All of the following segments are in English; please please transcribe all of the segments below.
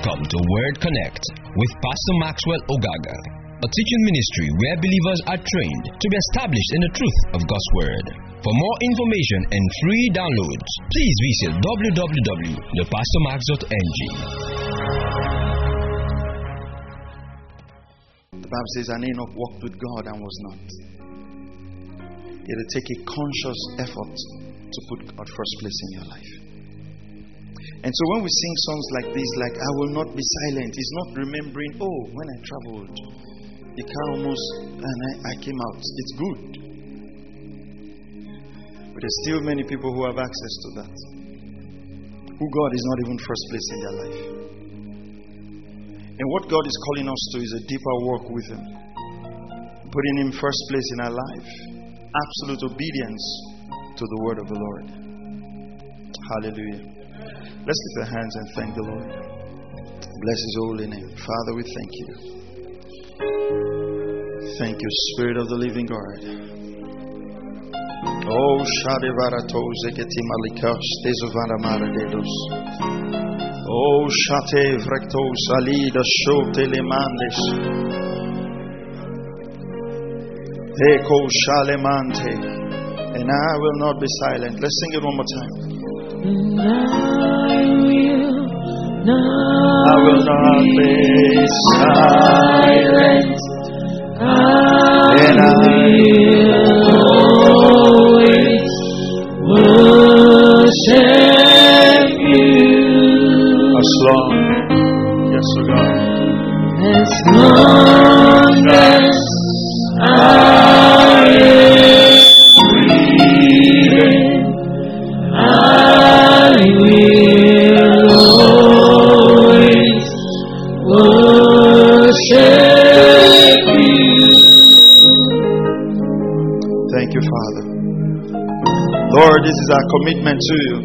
Welcome to Word Connect with Pastor Maxwell Ogaga, a teaching ministry where believers are trained to be established in the truth of God's Word. For more information and free downloads, please visit www.thepastormax.ng. The Bible says, And Enoch walked with God and was not. It'll take a conscious effort to put God first place in your life. And so when we sing songs like this, like I will not be silent, it's not remembering, oh, when I traveled, the car almost, and I, I came out. It's good. But there's still many people who have access to that. Who God is not even first place in their life. And what God is calling us to is a deeper walk with Him. Putting Him first place in our life. Absolute obedience to the word of the Lord. Hallelujah. Let's lift our hands and thank the Lord. Bless His holy name. Father, we thank you. Thank you, Spirit of the living God. Oh, Shadevarato Zeketi Malikas, Tezovana Maradedos. Oh, Shate Vrecto Salida Shote Lemandes. Eko Shalemante. And I will not be silent. Let's sing it one more time. And I will not, I will not be silent. And I always Father. Lord, this is our commitment to you.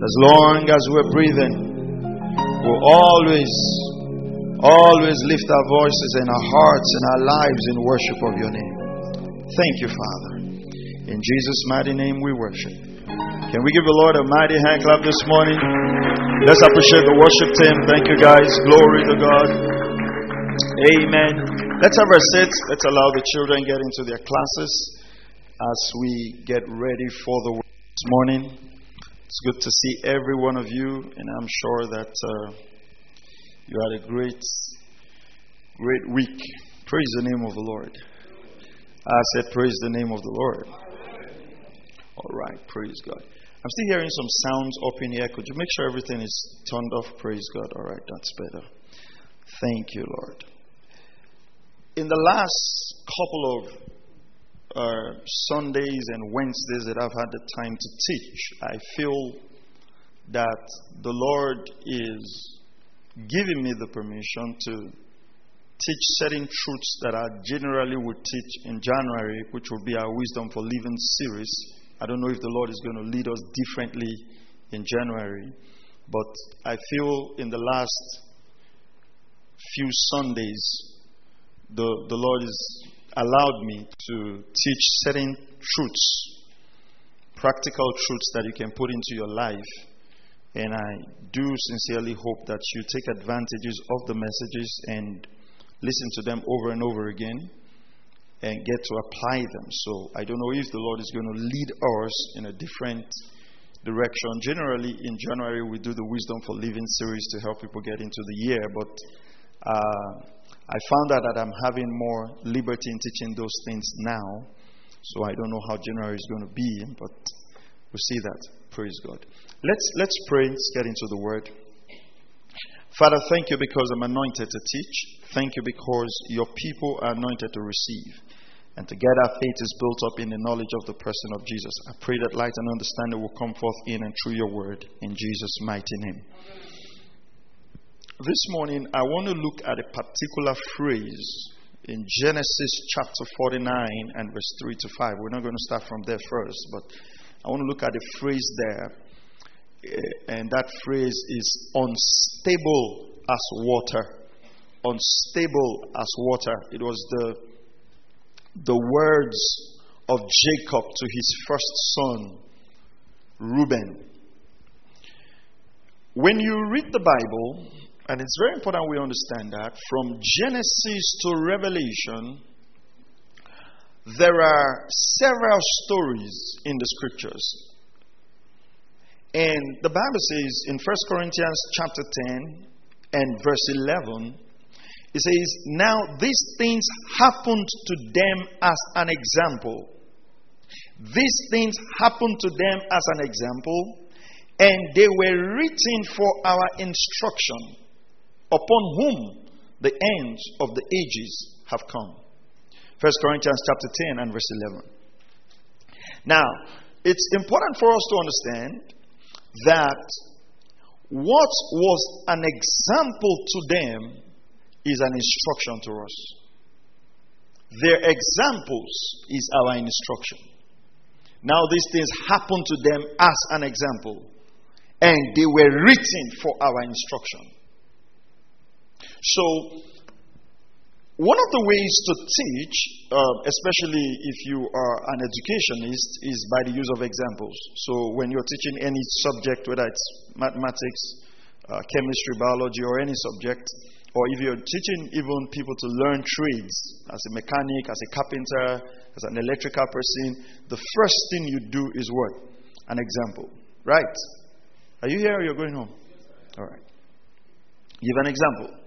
As long as we're breathing, we'll always, always lift our voices and our hearts and our lives in worship of your name. Thank you, Father. In Jesus' mighty name we worship. Can we give the Lord a mighty hand clap this morning? Let's appreciate the worship team. Thank you, guys. Glory to God. Amen. Let's have our seats. Let's allow the children get into their classes as we get ready for the this morning. It's good to see every one of you, and I'm sure that uh, you had a great, great week. Praise the name of the Lord. I said, Praise the name of the Lord. All right, praise God. I'm still hearing some sounds up in here. Could you make sure everything is turned off? Praise God. All right, that's better. Thank you, Lord. In the last couple of uh, Sundays and Wednesdays that I've had the time to teach, I feel that the Lord is giving me the permission to teach certain truths that I generally would teach in January, which will be our Wisdom for Living series. I don't know if the Lord is going to lead us differently in January, but I feel in the last few Sundays, the, the Lord has allowed me to teach certain truths, practical truths that you can put into your life. And I do sincerely hope that you take advantages of the messages and listen to them over and over again and get to apply them. So I don't know if the Lord is going to lead us in a different direction. Generally, in January, we do the Wisdom for Living series to help people get into the year, but uh, I found out that I'm having more liberty in teaching those things now. So I don't know how January is going to be, but we'll see that. Praise God. Let's let's pray. Let's get into the word. Father, thank you because I'm anointed to teach. Thank you because your people are anointed to receive. And together faith is built up in the knowledge of the person of Jesus. I pray that light and understanding will come forth in and through your word in Jesus' mighty name. This morning, I want to look at a particular phrase in Genesis chapter 49 and verse 3 to 5. We're not going to start from there first, but I want to look at a phrase there. eh, And that phrase is unstable as water. Unstable as water. It was the, the words of Jacob to his first son, Reuben. When you read the Bible, and it's very important we understand that from Genesis to Revelation, there are several stories in the scriptures. And the Bible says in 1 Corinthians chapter 10 and verse 11, it says, Now these things happened to them as an example. These things happened to them as an example, and they were written for our instruction, upon whom the ends of the ages have come. 1 Corinthians chapter 10 and verse 11. Now, it's important for us to understand that what was an example to them is an instruction to us. Their examples is our instruction. Now, these things happened to them as an example, and they were written for our instruction. So, one of the ways to teach, uh, especially if you are an educationist, is by the use of examples. So, when you're teaching any subject, whether it's mathematics, uh, chemistry, biology, or any subject, or if you're teaching even people to learn trades as a mechanic, as a carpenter, as an electrical person, the first thing you do is what? An example. Right? Are you here or you're going home? All right. Give an example.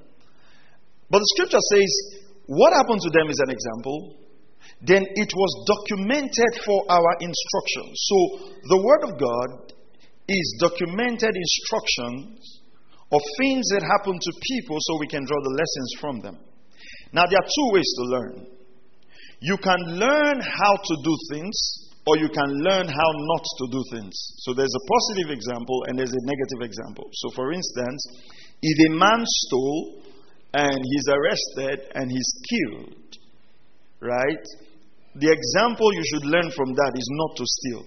But the scripture says, what happened to them is an example. Then it was documented for our instruction. So the Word of God is documented instructions of things that happen to people so we can draw the lessons from them. Now, there are two ways to learn. You can learn how to do things, or you can learn how not to do things. So, there's a positive example and there's a negative example. So, for instance, if a man stole and he's arrested and he's killed, right? The example you should learn from that is not to steal.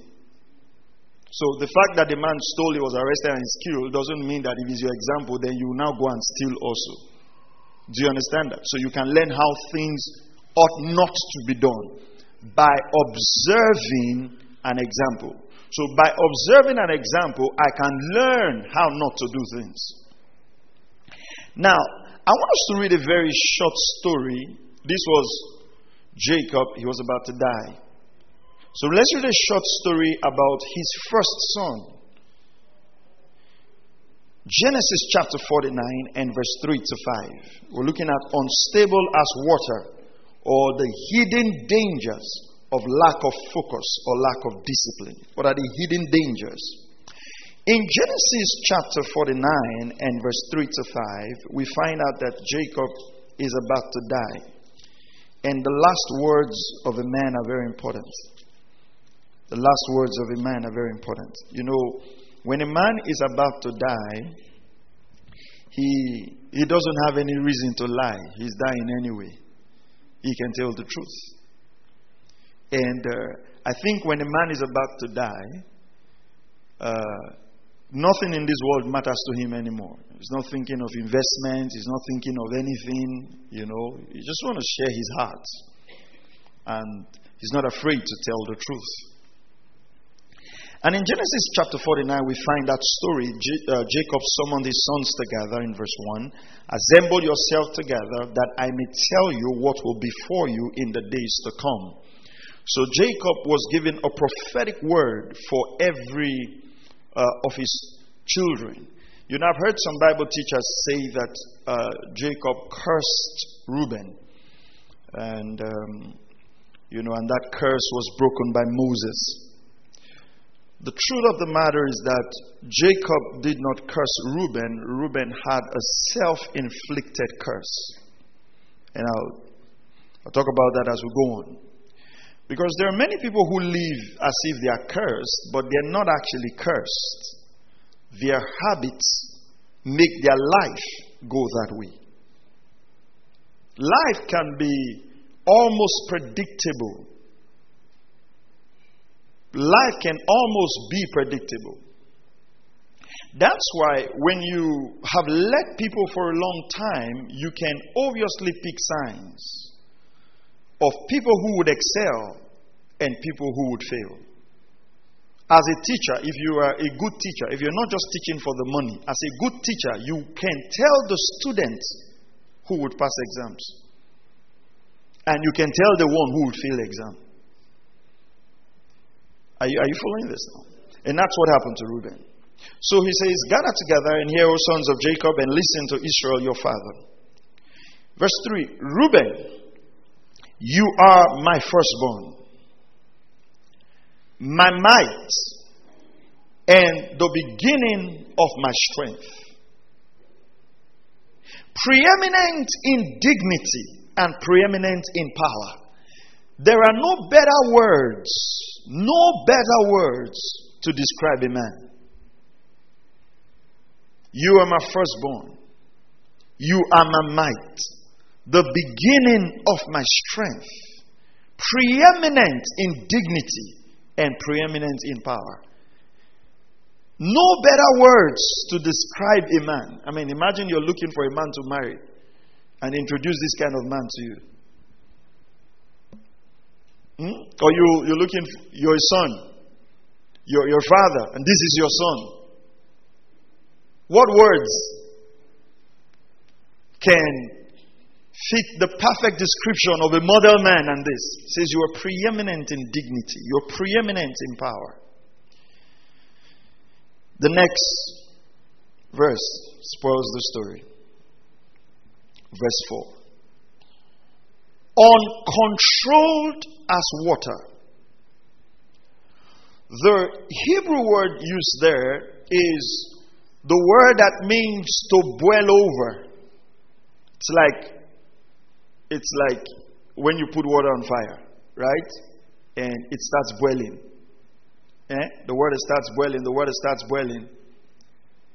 So the fact that the man stole, he was arrested and is killed, doesn't mean that if it's your example, then you now go and steal also. Do you understand that? So you can learn how things ought not to be done by observing an example. So by observing an example, I can learn how not to do things. Now, I want us to read a very short story. This was Jacob, he was about to die. So let's read a short story about his first son. Genesis chapter 49 and verse 3 to 5. We're looking at unstable as water or the hidden dangers of lack of focus or lack of discipline. What are the hidden dangers? In Genesis chapter 49 and verse 3 to 5, we find out that Jacob is about to die. And the last words of a man are very important. The last words of a man are very important. You know, when a man is about to die, he, he doesn't have any reason to lie. He's dying anyway. He can tell the truth. And uh, I think when a man is about to die, uh, nothing in this world matters to him anymore. He's not thinking of investment, he's not thinking of anything, you know. He just wants to share his heart. And he's not afraid to tell the truth. And in Genesis chapter 49, we find that story. J- uh, Jacob summoned his sons together in verse 1 Assemble yourself together, that I may tell you what will befall you in the days to come. So Jacob was given a prophetic word for every uh, of his children. You know, I've heard some Bible teachers say that uh, Jacob cursed Reuben. And, um, you know, and that curse was broken by Moses. The truth of the matter is that Jacob did not curse Reuben. Reuben had a self inflicted curse. And I'll, I'll talk about that as we go on. Because there are many people who live as if they are cursed, but they're not actually cursed. Their habits make their life go that way. Life can be almost predictable life can almost be predictable. That's why when you have led people for a long time, you can obviously pick signs of people who would excel and people who would fail. As a teacher, if you are a good teacher, if you're not just teaching for the money, as a good teacher, you can tell the students who would pass exams. And you can tell the one who would fail the exam. Are you, are you following this now? And that's what happened to Reuben. So he says, Gather together and hear, O sons of Jacob, and listen to Israel your father. Verse 3 Reuben, you are my firstborn my might, and the beginning of my strength. Preeminent in dignity and preeminent in power. There are no better words, no better words to describe a man. You are my firstborn. You are my might, the beginning of my strength, preeminent in dignity and preeminent in power. No better words to describe a man. I mean, imagine you're looking for a man to marry and introduce this kind of man to you. Hmm? Or you, you're looking for your son, your, your father, and this is your son. What words can fit the perfect description of a model man and this. Says you are preeminent in dignity, you're preeminent in power. The next verse spoils the story. Verse 4. Uncontrolled as water. The Hebrew word used there is the word that means to boil over. It's like it's like when you put water on fire, right? And it starts boiling. Eh? The water starts boiling, the water starts boiling.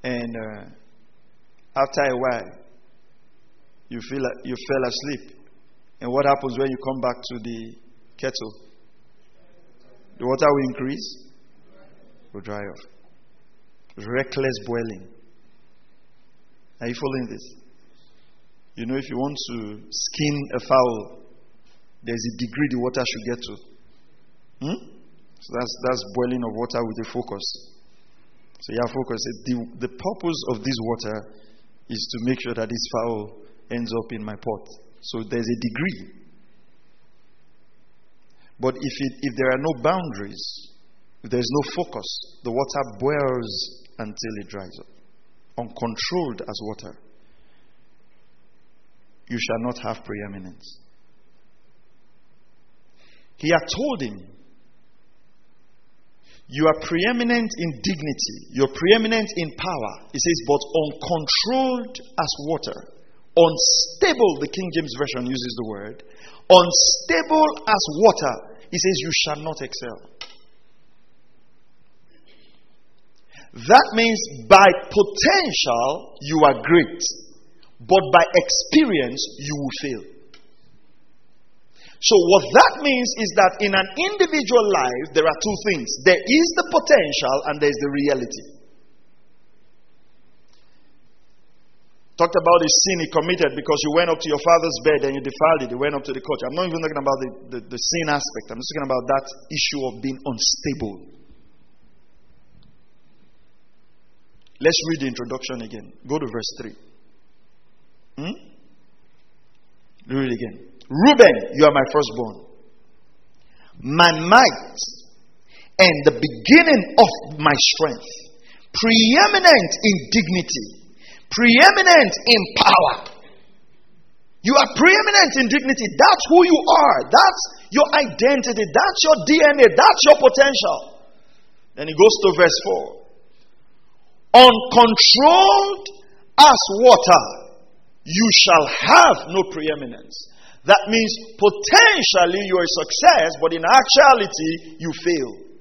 And uh, after a while, you feel like you fell asleep. And what happens when you come back to the kettle? The water will increase, will dry off. Reckless boiling. Are you following this? You know, if you want to skin a fowl, there's a degree the water should get to. Hmm? So that's, that's boiling of water with a focus. So, yeah, focus. The, the purpose of this water is to make sure that this fowl ends up in my pot. So, there's a degree. But if, it, if there are no boundaries, if there's no focus, the water boils until it dries up. Uncontrolled as water you shall not have preeminence. He had told him, You are preeminent in dignity, you're preeminent in power. He says, But uncontrolled as water, unstable, the King James Version uses the word, unstable as water. He says, You shall not excel. That means by potential, you are great but by experience, you will fail. So, what that means is that in an individual life, there are two things there is the potential, and there is the reality. Talked about the sin he committed because you went up to your father's bed and you defiled it. You went up to the court. I'm not even talking about the, the, the sin aspect, I'm just talking about that issue of being unstable. Let's read the introduction again. Go to verse 3. Hmm? Read it again. Reuben, you are my firstborn. My might and the beginning of my strength. Preeminent in dignity. Preeminent in power. You are preeminent in dignity. That's who you are. That's your identity. That's your DNA. That's your potential. Then he goes to verse 4. Uncontrolled as water you shall have no preeminence. That means potentially you are a success, but in actuality you fail.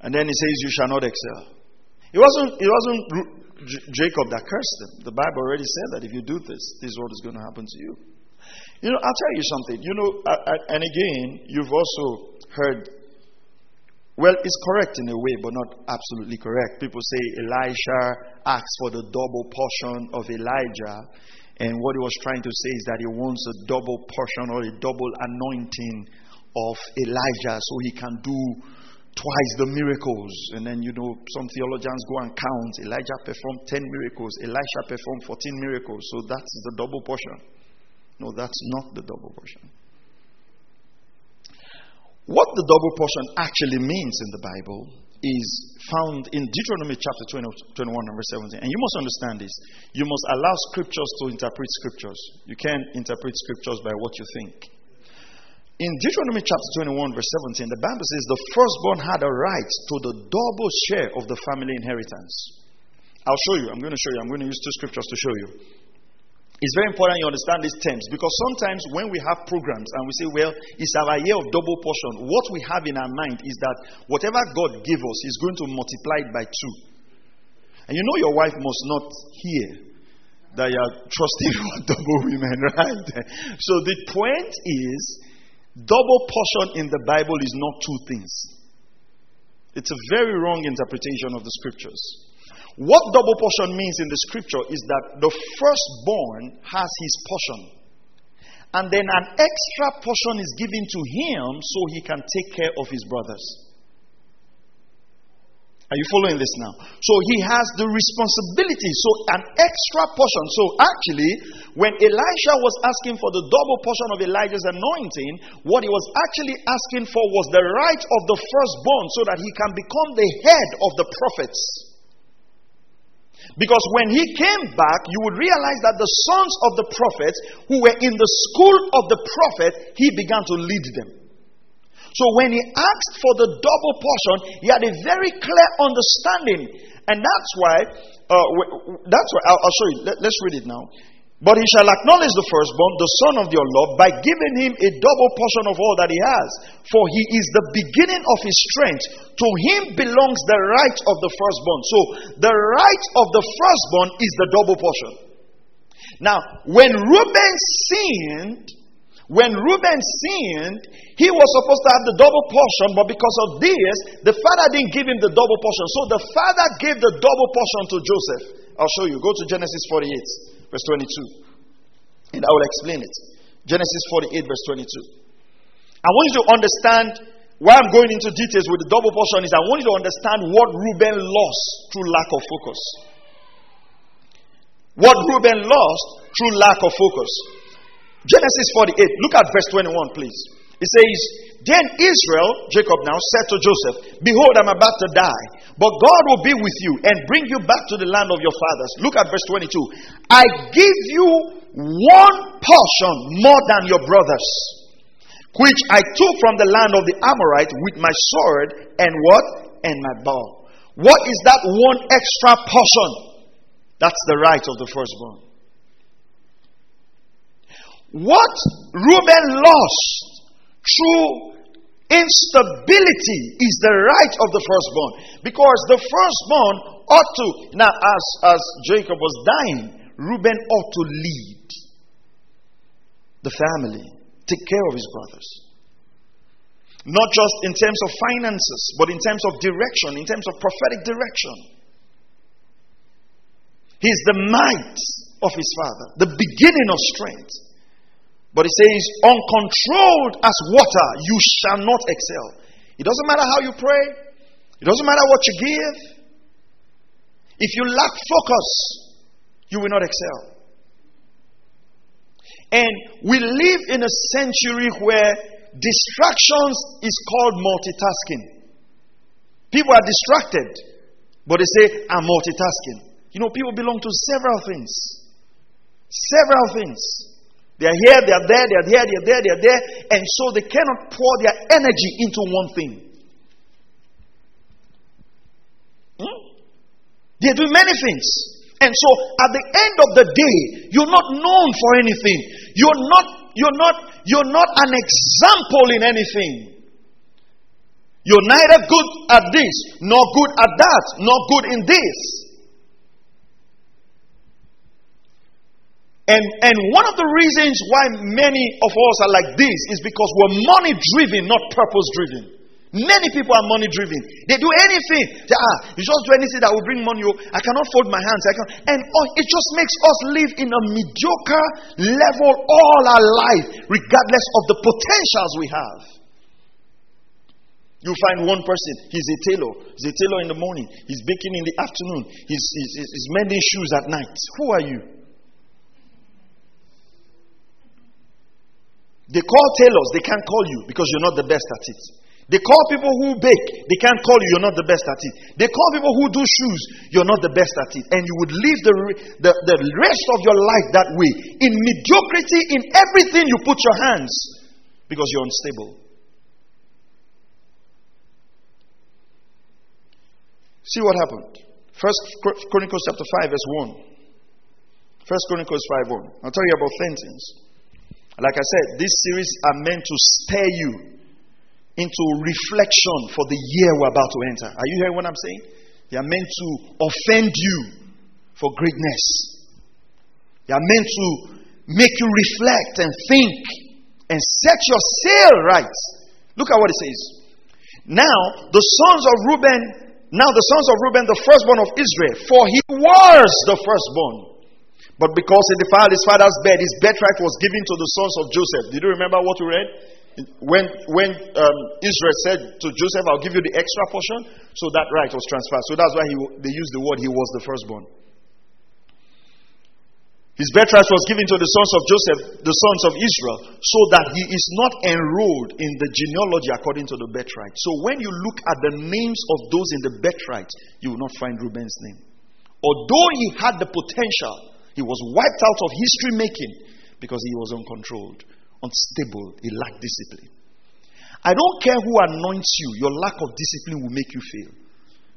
And then he says, You shall not excel. It wasn't, it wasn't Jacob that cursed him. The Bible already said that if you do this, this is what is going to happen to you. You know, I'll tell you something. You know, and again, you've also heard well, it's correct in a way, but not absolutely correct. People say Elisha asked for the double portion of Elijah, and what he was trying to say is that he wants a double portion or a double anointing of Elijah so he can do twice the miracles. And then, you know, some theologians go and count. Elijah performed 10 miracles, Elisha performed 14 miracles. So that's the double portion. No, that's not the double portion. What the double portion actually means in the Bible is found in Deuteronomy chapter 20, 21 and verse 17. And you must understand this. You must allow scriptures to interpret scriptures. You can't interpret scriptures by what you think. In Deuteronomy chapter 21, verse 17, the Bible says the firstborn had a right to the double share of the family inheritance. I'll show you. I'm going to show you. I'm going to use two scriptures to show you. It's very important you understand these terms because sometimes when we have programs and we say, well, it's our year of double portion, what we have in our mind is that whatever God gave us, is going to multiply it by two. And you know your wife must not hear that you are trusting for double women, right? So the point is Double portion in the Bible is not two things. It's a very wrong interpretation of the scriptures. What double portion means in the scripture is that the firstborn has his portion. And then an extra portion is given to him so he can take care of his brothers. Are you following this now? So he has the responsibility. So an extra portion. So actually, when Elisha was asking for the double portion of Elijah's anointing, what he was actually asking for was the right of the firstborn so that he can become the head of the prophets. Because when he came back, you would realize that the sons of the prophets who were in the school of the prophet, he began to lead them. So when he asked for the double portion, he had a very clear understanding. And that's why, uh, that's why, I'll, I'll show you. Let, let's read it now. But he shall acknowledge the firstborn, the son of your love, by giving him a double portion of all that he has. For he is the beginning of his strength. To him belongs the right of the firstborn. So the right of the firstborn is the double portion. Now, when Reuben sinned, when Reuben sinned, he was supposed to have the double portion, but because of this, the father didn't give him the double portion. So the father gave the double portion to Joseph. I'll show you. Go to Genesis 48, verse 22. And I will explain it. Genesis 48, verse 22. I want you to understand why I'm going into details with the double portion is I want you to understand what Reuben lost through lack of focus. What Reuben lost through lack of focus. Genesis 48. Look at verse 21, please. It says, Then Israel, Jacob now, said to Joseph, Behold, I'm about to die, but God will be with you and bring you back to the land of your fathers. Look at verse 22. I give you one portion more than your brothers, which I took from the land of the Amorite with my sword and what? And my bow. What is that one extra portion? That's the right of the firstborn. What Reuben lost through instability is the right of the firstborn. Because the firstborn ought to, now as, as Jacob was dying, Reuben ought to lead the family, take care of his brothers. Not just in terms of finances, but in terms of direction, in terms of prophetic direction. He's the might of his father, the beginning of strength. But it says, uncontrolled as water, you shall not excel. It doesn't matter how you pray, it doesn't matter what you give. If you lack focus, you will not excel. And we live in a century where distractions is called multitasking. People are distracted, but they say, I'm multitasking. You know, people belong to several things. Several things. They are here, they are there, they are here, they are there, they are there, and so they cannot pour their energy into one thing. Hmm? They do many things. And so at the end of the day, you're not known for anything. You're not, you're not, you're not an example in anything. You're neither good at this, nor good at that, nor good in this. And, and one of the reasons why many of us are like this is because we're money driven, not purpose driven. Many people are money driven. They do anything. They, ah, you just do anything that will bring money. Oh, I cannot fold my hands. I can, and oh, it just makes us live in a mediocre level all our life, regardless of the potentials we have. You find one person, he's a tailor. He's a tailor in the morning. He's baking in the afternoon. He's, he's, he's mending shoes at night. Who are you? They call tailors, they can't call you because you're not the best at it. They call people who bake, they can't call you, you're not the best at it. They call people who do shoes, you're not the best at it. And you would live the, the, the rest of your life that way in mediocrity in everything you put your hands because you're unstable. See what happened. First Chronicles chapter 5, verse 1. First Chronicles 5 1. I'll tell you about things. Like I said, these series are meant to stir you into reflection for the year we're about to enter. Are you hearing what I'm saying? They are meant to offend you for greatness. They are meant to make you reflect and think and set your sail right. Look at what it says. Now, the sons of Reuben, now the sons of Reuben, the firstborn of Israel, for he was the firstborn. But because he defiled his father's bed, his birthright was given to the sons of Joseph. Did you remember what we read? When, when um, Israel said to Joseph, I'll give you the extra portion, so that right was transferred. So that's why he, they used the word, he was the firstborn. His birthright was given to the sons of Joseph, the sons of Israel, so that he is not enrolled in the genealogy according to the birthright. So when you look at the names of those in the birthright, you will not find Reuben's name. Although he had the potential, he was wiped out of history making because he was uncontrolled unstable, he lacked discipline. I don't care who anoints you, your lack of discipline will make you fail.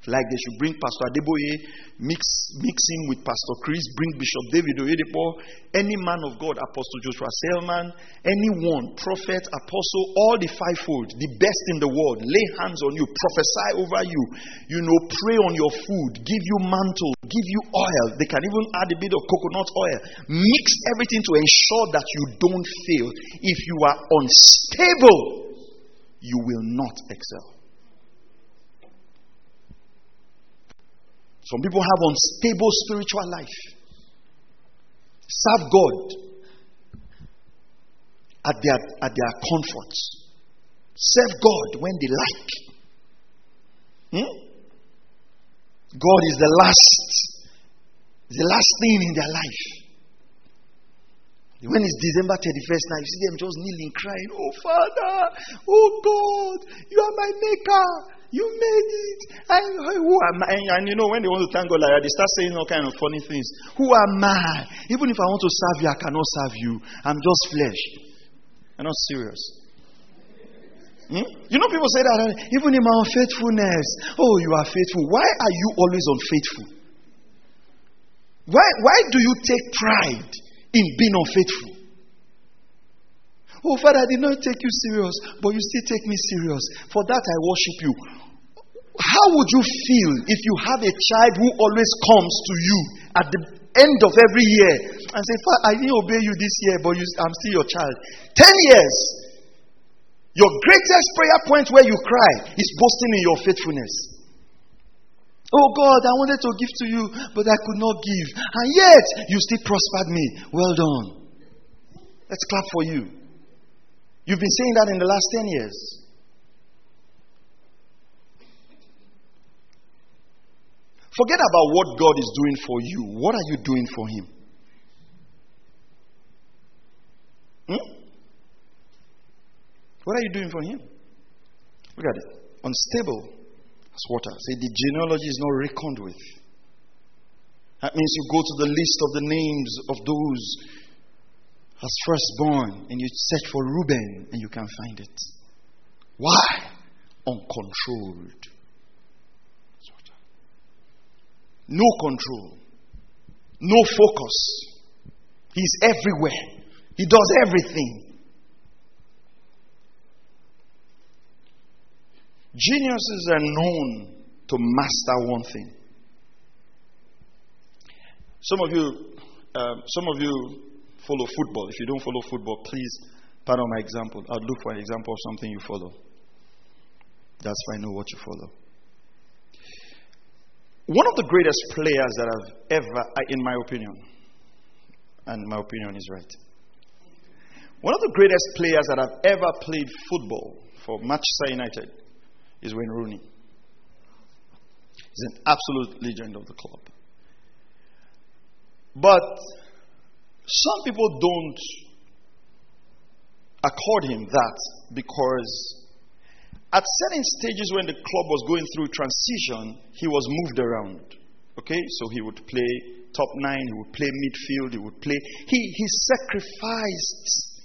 Like they should bring Pastor Adeboye, mix, mix him with Pastor Chris, bring Bishop David Oyedepo, any man of God, Apostle Joshua Selman, anyone, prophet, apostle, all the fivefold, the best in the world, lay hands on you, prophesy over you, you know, pray on your food, give you mantle, give you oil. They can even add a bit of coconut oil. Mix everything to ensure that you don't fail. If you are unstable, you will not excel. Some people have unstable spiritual life. Serve God at their, at their comfort. Serve God when they like. Hmm? God is the last, the last thing in their life. When it's December 31st now, you see them just kneeling, crying, Oh Father, oh God, you are my maker. You made it. I, who am I? And you know, when they want to thank God like they start saying all kind of funny things. Who am I? Even if I want to serve you, I cannot serve you. I'm just flesh. I'm not serious. Hmm? You know, people say that even in my unfaithfulness. Oh, you are faithful. Why are you always unfaithful? Why, why do you take pride in being unfaithful? Oh, Father, I did not take you serious, but you still take me serious. For that, I worship you. How would you feel if you have a child who always comes to you at the end of every year and say, Father, I didn't obey you this year, but you, I'm still your child? Ten years. Your greatest prayer point where you cry is boasting in your faithfulness. Oh God, I wanted to give to you, but I could not give. And yet, you still prospered me. Well done. Let's clap for you. You've been saying that in the last 10 years. Forget about what God is doing for you. What are you doing for Him? Hmm? What are you doing for Him? Look at it. Unstable as water. Say the genealogy is not reckoned with. That means you go to the list of the names of those as firstborn and you search for Reuben and you can't find it. Why? Uncontrolled. No control. No focus. He's everywhere. He does everything. Geniuses are known to master one thing. Some of you, um, some of you follow football. If you don't follow football, please pardon my example. I'll look for an example of something you follow. That's why I know what you follow. One of the greatest players that I've ever, in my opinion, and my opinion is right. One of the greatest players that I've ever played football for Manchester United is Wayne Rooney. He's an absolute legend of the club. But some people don't accord him that because at certain stages when the club was going through transition, he was moved around. Okay, so he would play top nine, he would play midfield, he would play. He, he sacrificed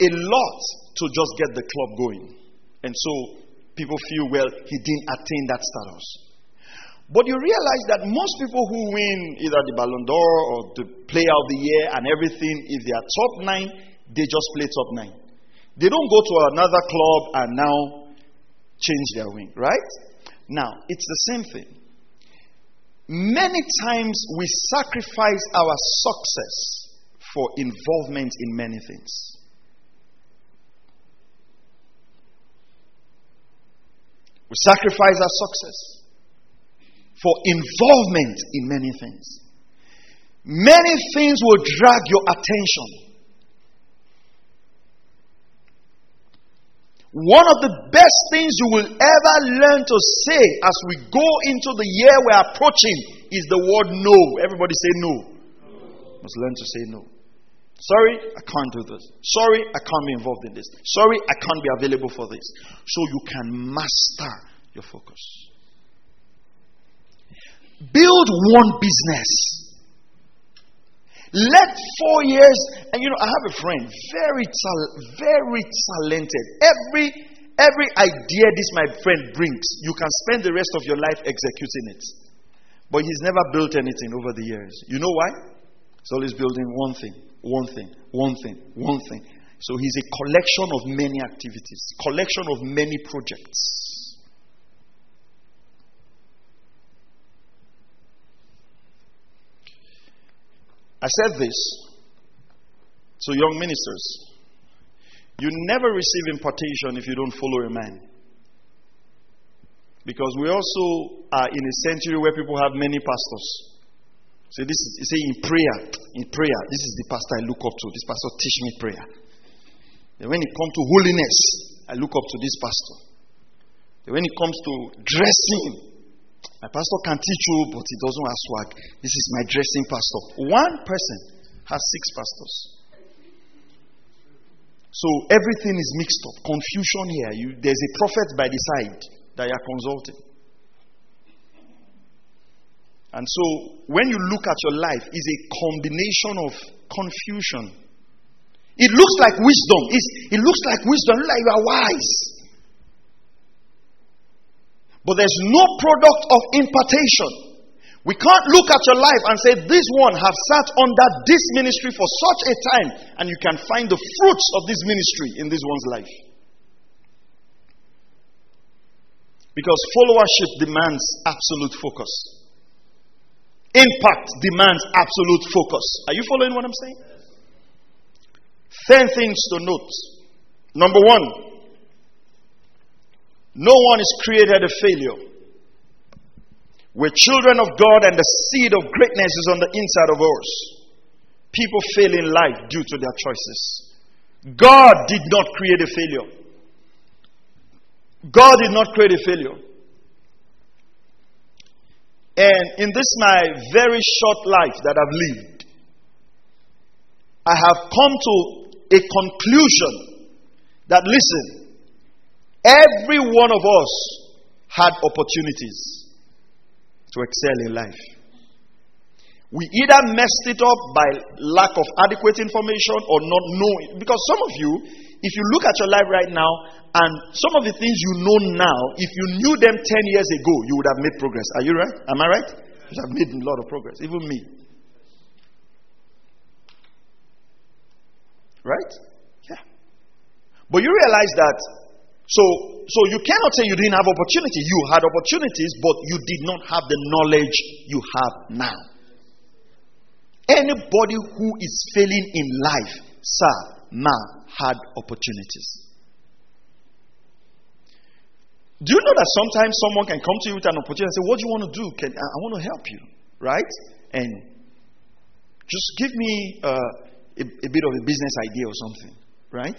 a lot to just get the club going. And so people feel, well, he didn't attain that status. But you realize that most people who win either the Ballon d'Or or the Player of the Year and everything, if they are top nine, they just play top nine. They don't go to another club and now change their wing, right? Now, it's the same thing. Many times we sacrifice our success for involvement in many things. We sacrifice our success for involvement in many things. Many things will drag your attention. One of the best things you will ever learn to say as we go into the year we're approaching is the word no. Everybody say no. no. Must learn to say no. Sorry, I can't do this. Sorry, I can't be involved in this. Sorry, I can't be available for this. So you can master your focus. Build one business. Let four years, and you know, I have a friend, very, tal- very talented. Every every idea this my friend brings, you can spend the rest of your life executing it. But he's never built anything over the years. You know why? He's always building one thing, one thing, one thing, one thing. So he's a collection of many activities, collection of many projects. I said this to young ministers. You never receive impartation if you don't follow a man. Because we also are in a century where people have many pastors. So this is say in prayer, in prayer, this is the pastor I look up to. This pastor teach me prayer. And when it comes to holiness, I look up to this pastor. And when it comes to dressing, my pastor can teach you, but he doesn't have swag. This is my dressing pastor. One person has six pastors. So everything is mixed up. Confusion here. You, there's a prophet by the side that you are consulting. And so when you look at your life, it's a combination of confusion. It looks like wisdom. It's, it looks like wisdom. like you are wise. But there's no product of impartation. We can't look at your life and say, This one have sat under this ministry for such a time, and you can find the fruits of this ministry in this one's life. Because followership demands absolute focus. Impact demands absolute focus. Are you following what I'm saying? Ten things to note. Number one, no one is created a failure. We're children of God, and the seed of greatness is on the inside of us. People fail in life due to their choices. God did not create a failure. God did not create a failure. And in this my very short life that I've lived, I have come to a conclusion that listen, Every one of us had opportunities to excel in life. We either messed it up by lack of adequate information or not knowing. Because some of you, if you look at your life right now, and some of the things you know now, if you knew them 10 years ago, you would have made progress. Are you right? Am I right? You have made a lot of progress, even me. Right? Yeah. But you realize that so, so you cannot say you didn't have opportunity. You had opportunities, but you did not have the knowledge you have now. Anybody who is failing in life, sir, ma, had opportunities. Do you know that sometimes someone can come to you with an opportunity and say, What do you want to do? Can, I, I want to help you, right? And just give me uh, a, a bit of a business idea or something, right?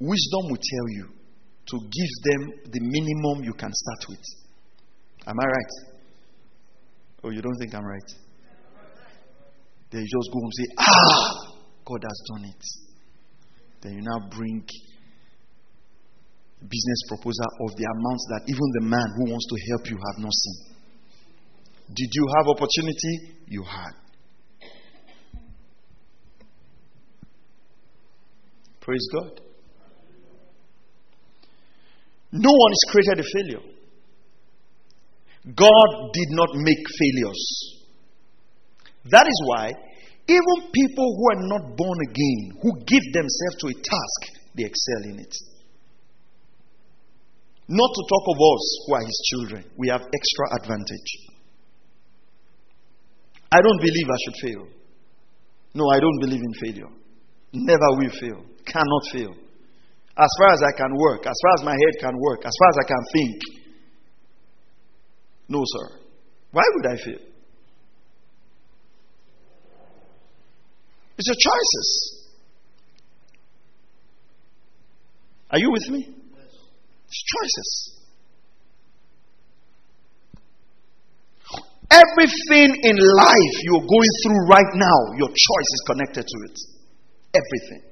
Wisdom will tell you to give them the minimum you can start with. Am I right? Oh, you don't think I'm right? They just go and say, Ah, God has done it. Then you now bring business proposal of the amount that even the man who wants to help you have not seen. Did you have opportunity? You had. Praise God. No one is created a failure. God did not make failures. That is why even people who are not born again, who give themselves to a task, they excel in it. Not to talk of us who are his children, we have extra advantage. I don't believe I should fail. No, I don't believe in failure. Never will fail. Cannot fail. As far as I can work, as far as my head can work, as far as I can think. No, sir. Why would I fail? It's your choices. Are you with me? It's choices. Everything in life you're going through right now, your choice is connected to it. Everything.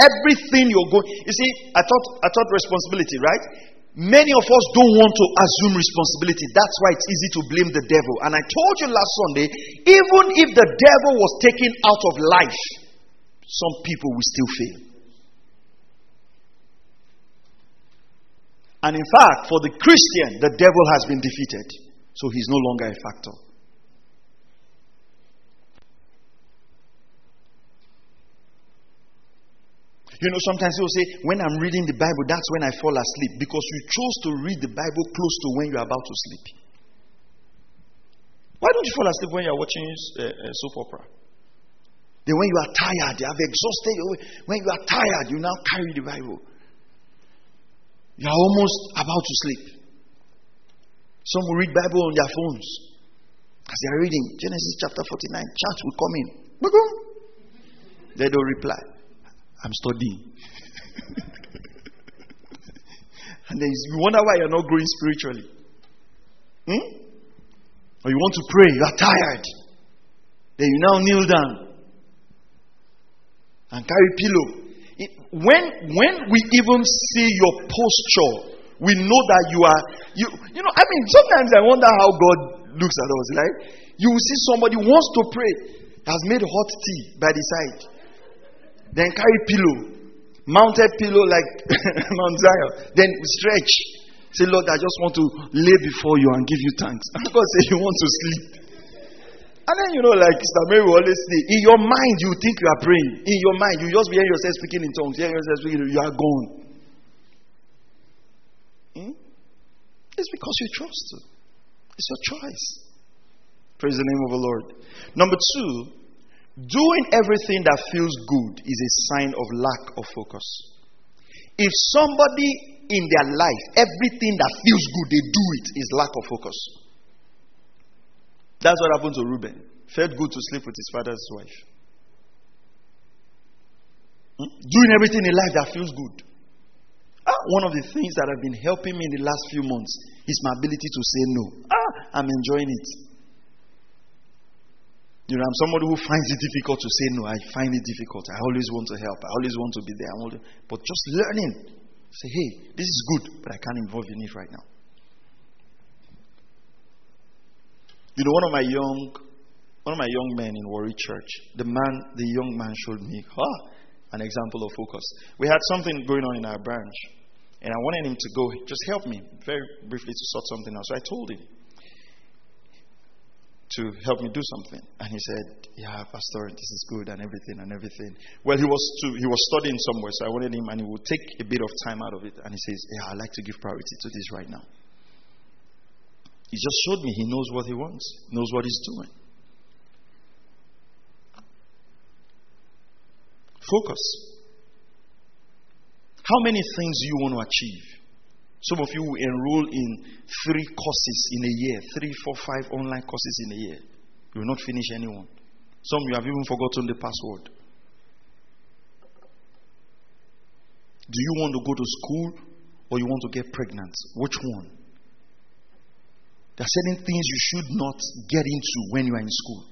Everything you're going. You see, I thought I thought responsibility, right? Many of us don't want to assume responsibility. That's why it's easy to blame the devil. And I told you last Sunday, even if the devil was taken out of life, some people will still fail. And in fact, for the Christian, the devil has been defeated. So he's no longer a factor. You know, sometimes people say, when I'm reading the Bible, that's when I fall asleep because you chose to read the Bible close to when you're about to sleep. Why don't you fall asleep when you're watching uh, uh, soap opera? Then, when you are tired, you have exhausted, when you are tired, you now carry the Bible. You are almost about to sleep. Some will read Bible on their phones. As they are reading Genesis chapter 49, church will come in. They don't reply. I'm studying. and then you wonder why you're not growing spiritually. Hmm? Or you want to pray, you are tired. Then you now kneel down and carry pillow when when we even see your posture, we know that you are you you know, I mean, sometimes I wonder how God looks at us, right? You will see somebody wants to pray, has made hot tea by the side, then carry pillow, mounted pillow like Mount Zion, then stretch. Say, Lord, I just want to lay before you and give you thanks. And God say you want to sleep. And then, you know, like Sister Mary will always say, in your mind, you think you are praying. In your mind, you just hear yourself speaking in tongues, hear yourself speaking, you are gone. Hmm? It's because you trust. It's your choice. Praise the name of the Lord. Number two, doing everything that feels good is a sign of lack of focus. If somebody in their life, everything that feels good, they do it, is lack of focus. That's what happened to Reuben. Felt good to sleep with his father's wife. Hmm? Doing everything in life that feels good. Ah, one of the things that have been helping me in the last few months is my ability to say no. Ah, I'm enjoying it. You know, I'm somebody who finds it difficult to say no. I find it difficult. I always want to help. I always want to be there. but just learning. Say, hey, this is good, but I can't involve in it right now. You know, one of my young, one of my young men in Warri Church, the man, the young man showed me, ah, an example of focus. We had something going on in our branch, and I wanted him to go, just help me very briefly to sort something out. So I told him to help me do something, and he said, "Yeah, Pastor, this is good and everything and everything." Well, he was to, he was studying somewhere, so I wanted him, and he would take a bit of time out of it, and he says, "Yeah, I like to give priority to this right now." He just showed me he knows what he wants, knows what he's doing. Focus. How many things do you want to achieve? Some of you will enroll in three courses in a year, three, four, five online courses in a year. You will not finish anyone. Some you have even forgotten the password. Do you want to go to school or you want to get pregnant? Which one? There are certain things you should not get into when you are in school.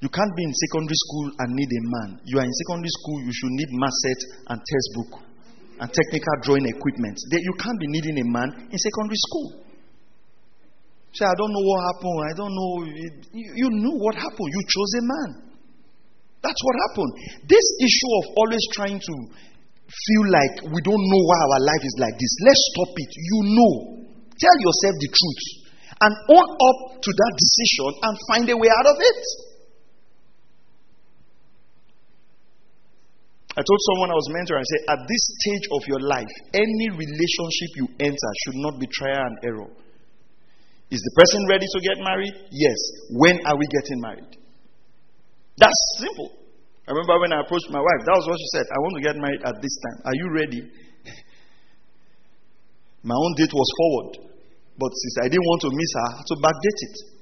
You can't be in secondary school and need a man. You are in secondary school, you should need math set and textbook and technical drawing equipment. You can't be needing a man in secondary school. Say, I don't know what happened. I don't know. You, you knew what happened. You chose a man. That's what happened. This issue of always trying to feel like we don't know why our life is like this, let's stop it. You know. Tell yourself the truth and own up to that decision and find a way out of it. I told someone I was mentoring, I said, at this stage of your life, any relationship you enter should not be trial and error. Is the person ready to get married? Yes. When are we getting married? That's simple. I remember when I approached my wife, that was what she said. I want to get married at this time. Are you ready? my own date was forward. But since I didn't want to miss her, I had to backdate it.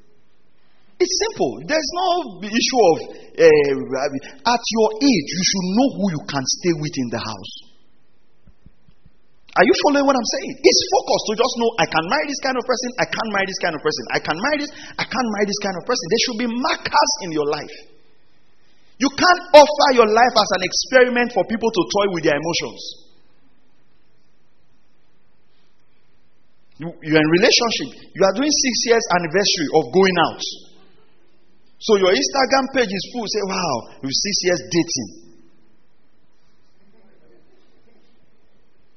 It's simple. There's no issue of uh, at your age, you should know who you can stay with in the house. Are you following what I'm saying? It's focused to just know I can marry this kind of person, I can't marry this kind of person, I can marry this, I can't marry this kind of person. There should be markers in your life. You can't offer your life as an experiment for people to toy with their emotions. You, you're in relationship. You are doing six years anniversary of going out. So your Instagram page is full. Say, wow, you six years dating.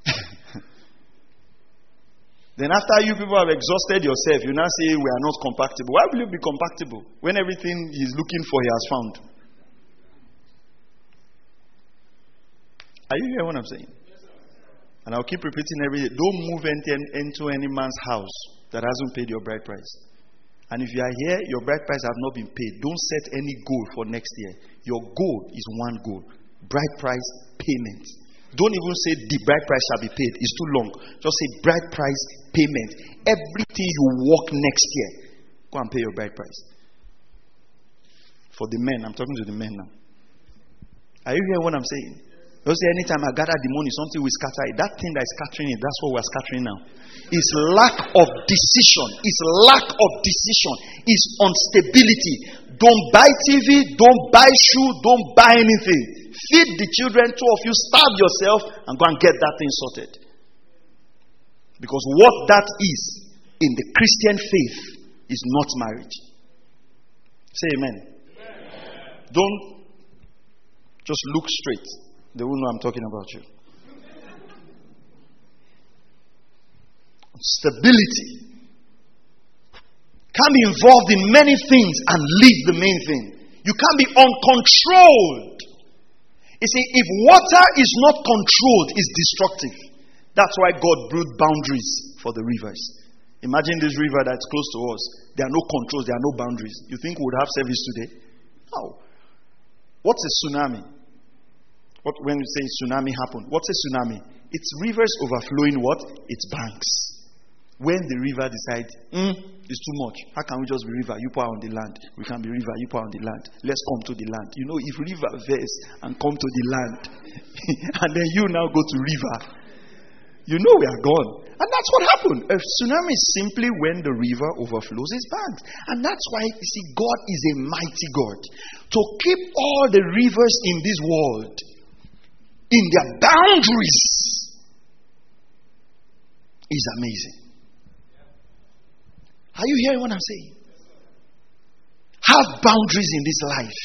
then after you people have exhausted yourself, you now say we are not compatible. Why will you be compatible when everything he's looking for he has found? Are you hearing what I'm saying? And I'll keep repeating every day. Don't move into, into any man's house that hasn't paid your bride price. And if you are here, your bride price have not been paid. Don't set any goal for next year. Your goal is one goal bride price payment. Don't even say the bride price shall be paid. It's too long. Just say bride price payment. Everything you work next year, go and pay your bride price. For the men, I'm talking to the men now. Are you hearing what I'm saying? You see, anytime I gather the money, something will scatter it. That thing that is scattering it, that's what we're scattering now. It's lack of decision. It's lack of decision. It's instability. Don't buy TV, don't buy shoe, don't buy anything. Feed the children, two of you, starve yourself, and go and get that thing sorted. Because what that is in the Christian faith is not marriage. Say amen. amen. Don't just look straight. They will know I'm talking about you. Stability. Can be involved in many things and leave the main thing. You can't be uncontrolled. You see, if water is not controlled, it's destructive. That's why God built boundaries for the rivers. Imagine this river that's close to us. There are no controls, there are no boundaries. You think we would have service today? No. What's a tsunami? What, when we say tsunami happened, what's a tsunami? It's rivers overflowing what? Its banks. When the river decides, mm, it's too much. How can we just be river? You put on the land. We can be river. You put on the land. Let's come to the land. You know, if river verse and come to the land, and then you now go to river, you know we are gone. And that's what happened. A tsunami is simply when the river overflows its banks. And that's why, you see, God is a mighty God. To keep all the rivers in this world in their boundaries is amazing. Are you hearing what I'm saying? Have boundaries in this life.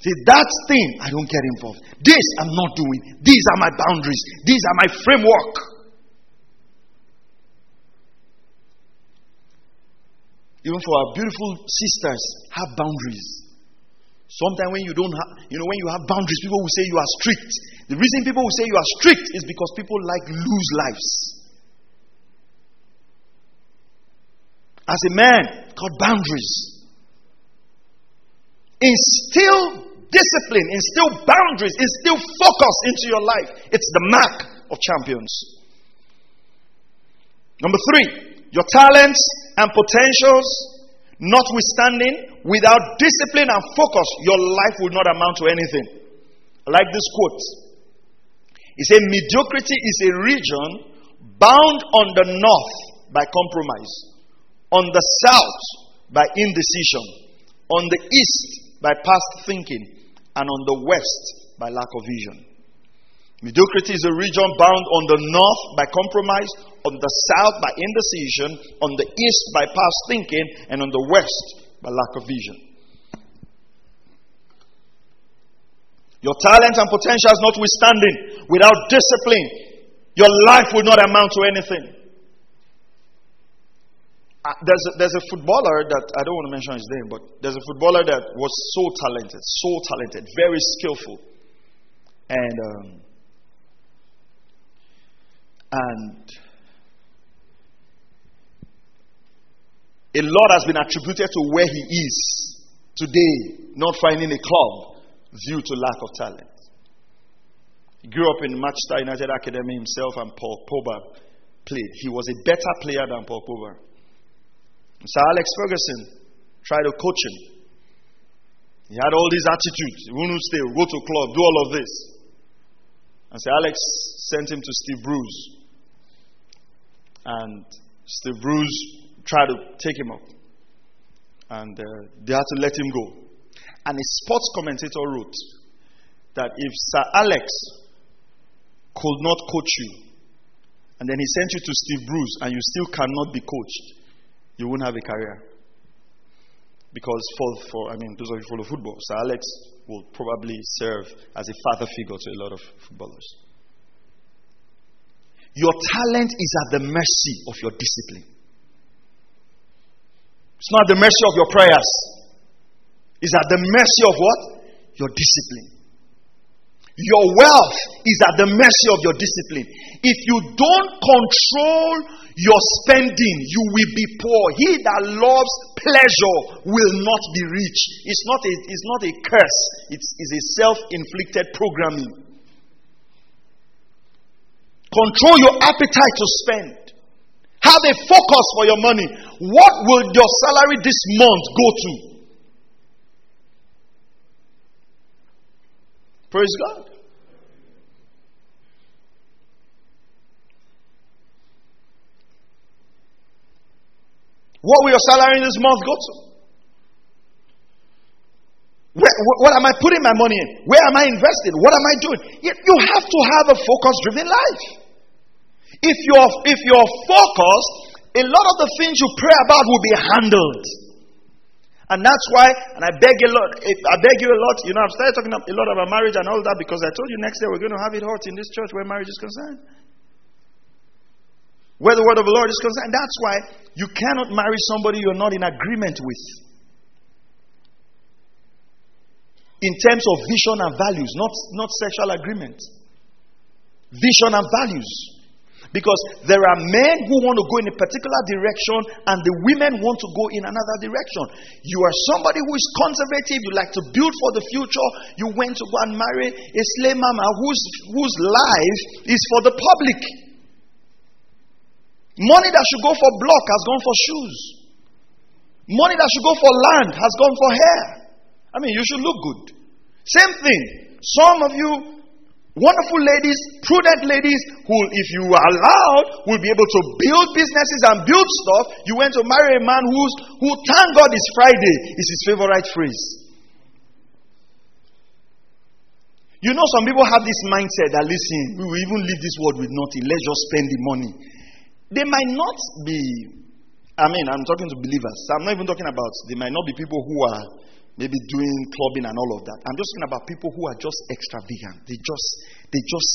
See, that thing, I don't get involved. This I'm not doing. These are my boundaries. These are my framework. Even for our beautiful sisters, have boundaries. Sometimes when you don't have, you know, when you have boundaries, people will say you are strict. The reason people will say you are strict is because people like lose lives. As a man, got boundaries. Instill discipline, instill boundaries, instill focus into your life. It's the mark of champions. Number three, your talents and potentials Notwithstanding, without discipline and focus, your life will not amount to anything. Like this quote. He said, Mediocrity is a region bound on the north by compromise, on the south by indecision, on the east by past thinking, and on the west by lack of vision. Mediocrity is a region bound on the north by compromise, on the south by indecision, on the east by past thinking, and on the west by lack of vision. Your talent and potentials notwithstanding, without discipline, your life will not amount to anything. Uh, there's, a, there's a footballer that I don't want to mention his name, but there's a footballer that was so talented, so talented, very skillful. And um, and a lot has been attributed to where he is today, not finding a club due to lack of talent. He grew up in Manchester United Academy himself, and Paul Pogba played. He was a better player than Paul Pogba. Sir Alex Ferguson tried to coach him. He had all these attitudes. He wouldn't stay, go to club, do all of this. And Sir Alex sent him to Steve Bruce. And Steve Bruce tried to take him up. And uh, they had to let him go. And a sports commentator wrote that if Sir Alex could not coach you, and then he sent you to Steve Bruce, and you still cannot be coached, you won't have a career. Because for, for I mean, those of you who follow football, Sir Alex will probably serve as a father figure to a lot of footballers. Your talent is at the mercy of your discipline. It's not the mercy of your prayers. It's at the mercy of what? Your discipline. Your wealth is at the mercy of your discipline. If you don't control your spending, you will be poor. He that loves pleasure will not be rich. It's not a, it's not a curse, it's, it's a self inflicted programming. Control your appetite to spend. Have a focus for your money. What will your salary this month go to? Praise God. What will your salary this month go to? Where, what am I putting my money in? Where am I investing? What am I doing? You have to have a focus driven life. If you're, if you're focused, a lot of the things you pray about will be handled. And that's why, and I beg a lot, I beg you a lot, you know, I've started talking a lot about marriage and all that because I told you next year we're going to have it hot in this church where marriage is concerned. Where the word of the Lord is concerned. That's why you cannot marry somebody you're not in agreement with. In terms of vision and values, not, not sexual agreement. Vision and values. Because there are men who want to go in a particular direction and the women want to go in another direction. You are somebody who is conservative, you like to build for the future. You went to go and marry a slave mama whose, whose life is for the public. Money that should go for block has gone for shoes. Money that should go for land has gone for hair. I mean, you should look good. Same thing. Some of you Wonderful ladies, prudent ladies, who, if you are allowed, will be able to build businesses and build stuff. You went to marry a man who's, who, thank God, is Friday, is his favorite phrase. You know, some people have this mindset that, listen, we will even leave this world with nothing. Let's just spend the money. They might not be, I mean, I'm talking to believers. I'm not even talking about, they might not be people who are maybe doing clubbing and all of that. I'm just talking about people who are just extravagant. They just, they just,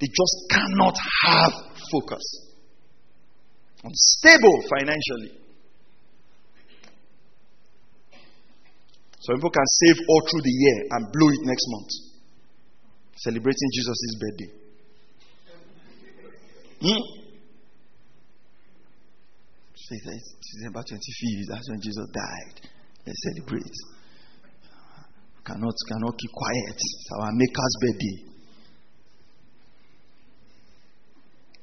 they just cannot have focus. Unstable financially. So people can save all through the year and blow it next month. Celebrating Jesus' birthday. Hmm? It's about 25 years. That's when Jesus died. Let's celebrate cannot, cannot keep quiet. It's our Maker's birthday.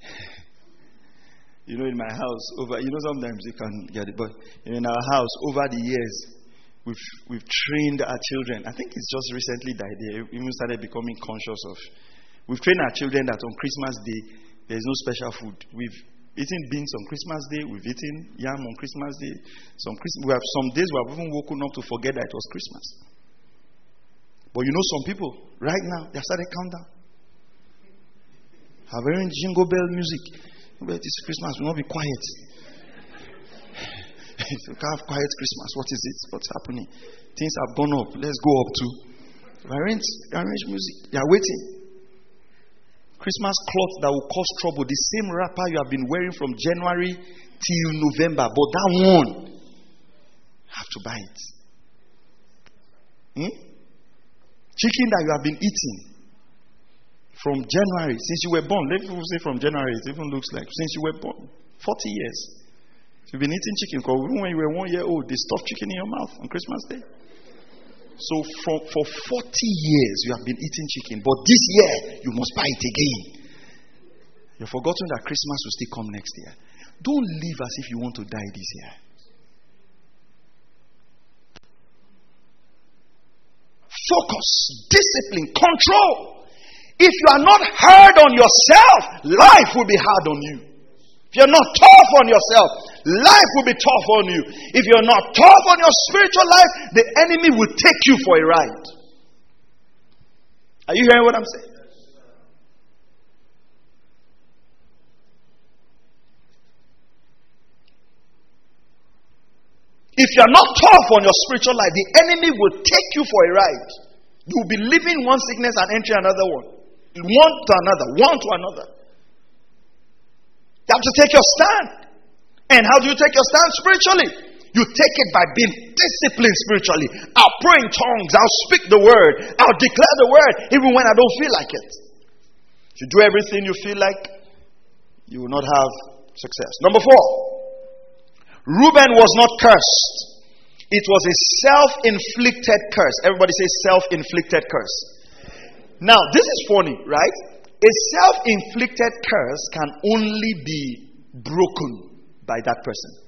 You know, in my house, over you know, sometimes you can get it, but in our house, over the years, we've we've trained our children. I think it's just recently that they even started becoming conscious of. We've trained our children that on Christmas Day there is no special food. We've eaten beans on Christmas Day. We've eaten yam on Christmas Day. Some we have some days we have even woken up to forget that it was Christmas. But you know, some people right now they started countdown. Have hearing jingle bell music. But it's Christmas, we will not be quiet. you can't have quiet Christmas. What is it? What's happening? Things have gone up. Let's go up too. Arrange, arrange music. They are waiting. Christmas cloth that will cause trouble. The same wrapper you have been wearing from January till November, but that one, have to buy it. Hmm? Chicken that you have been eating, from January, since you were born, let people say from January, it even looks like since you were born, 40 years. You've been eating chicken because even when you were one year old, they stuffed chicken in your mouth on Christmas Day. So for, for 40 years, you have been eating chicken, but this year, you must buy it again. You've forgotten that Christmas will still come next year. Don't live as if you want to die this year. Focus, discipline, control. If you are not hard on yourself, life will be hard on you. If you're not tough on yourself, life will be tough on you. If you're not tough on your spiritual life, the enemy will take you for a ride. Are you hearing what I'm saying? If you're not tough on your spiritual life, the enemy will take you for a ride. You'll be living one sickness and entering another one one to another, one to another. You have to take your stand. And how do you take your stand spiritually? You take it by being disciplined spiritually. I'll pray in tongues. I'll speak the word. I'll declare the word even when I don't feel like it. If you do everything you feel like, you will not have success. Number four, Reuben was not cursed. It was a self inflicted curse. Everybody say self inflicted curse. Now, this is funny, right? A self inflicted curse can only be broken by that person.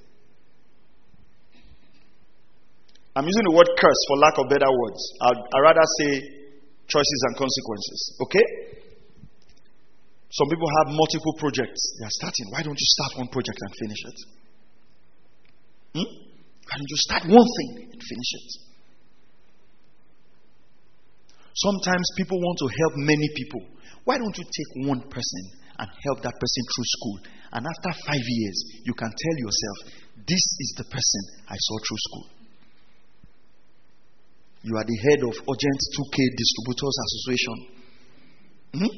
I'm using the word curse for lack of better words. I'd, I'd rather say choices and consequences. Okay? Some people have multiple projects. They are starting. Why don't you start one project and finish it? Hmm? Don't you start one thing and finish it? Sometimes people want to help many people. Why don't you take one person and help that person through school? And after five years, you can tell yourself, This is the person I saw through school. You are the head of Urgent 2K Distributors Association. Hmm?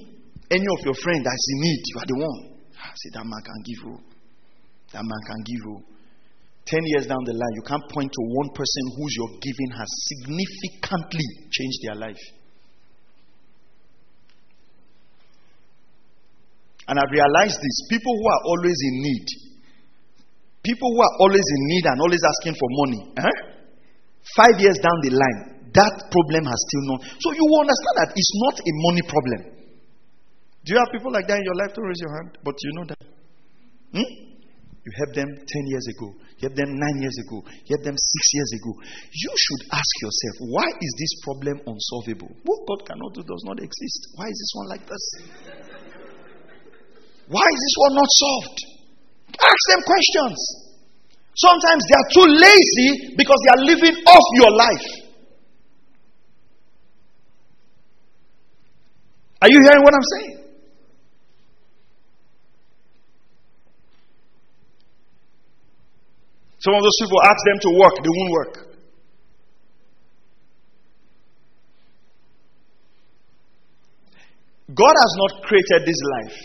Any of your friends that's in need, you are the one. I ah, say, That man can give you. That man can give you. 10 years down the line, you can't point to one person whose your giving has significantly changed their life. And I've realized this people who are always in need, people who are always in need and always asking for money, eh? five years down the line, that problem has still not. So you will understand that it's not a money problem. Do you have people like that in your life? to raise your hand, but you know that. Hmm? You helped them 10 years ago, you helped them 9 years ago, you helped them 6 years ago. You should ask yourself, why is this problem unsolvable? What God cannot do does not exist. Why is this one like this? Why is this one not solved? Ask them questions. Sometimes they are too lazy because they are living off your life. Are you hearing what I'm saying? Some of those people ask them to work, they won't work. God has not created this life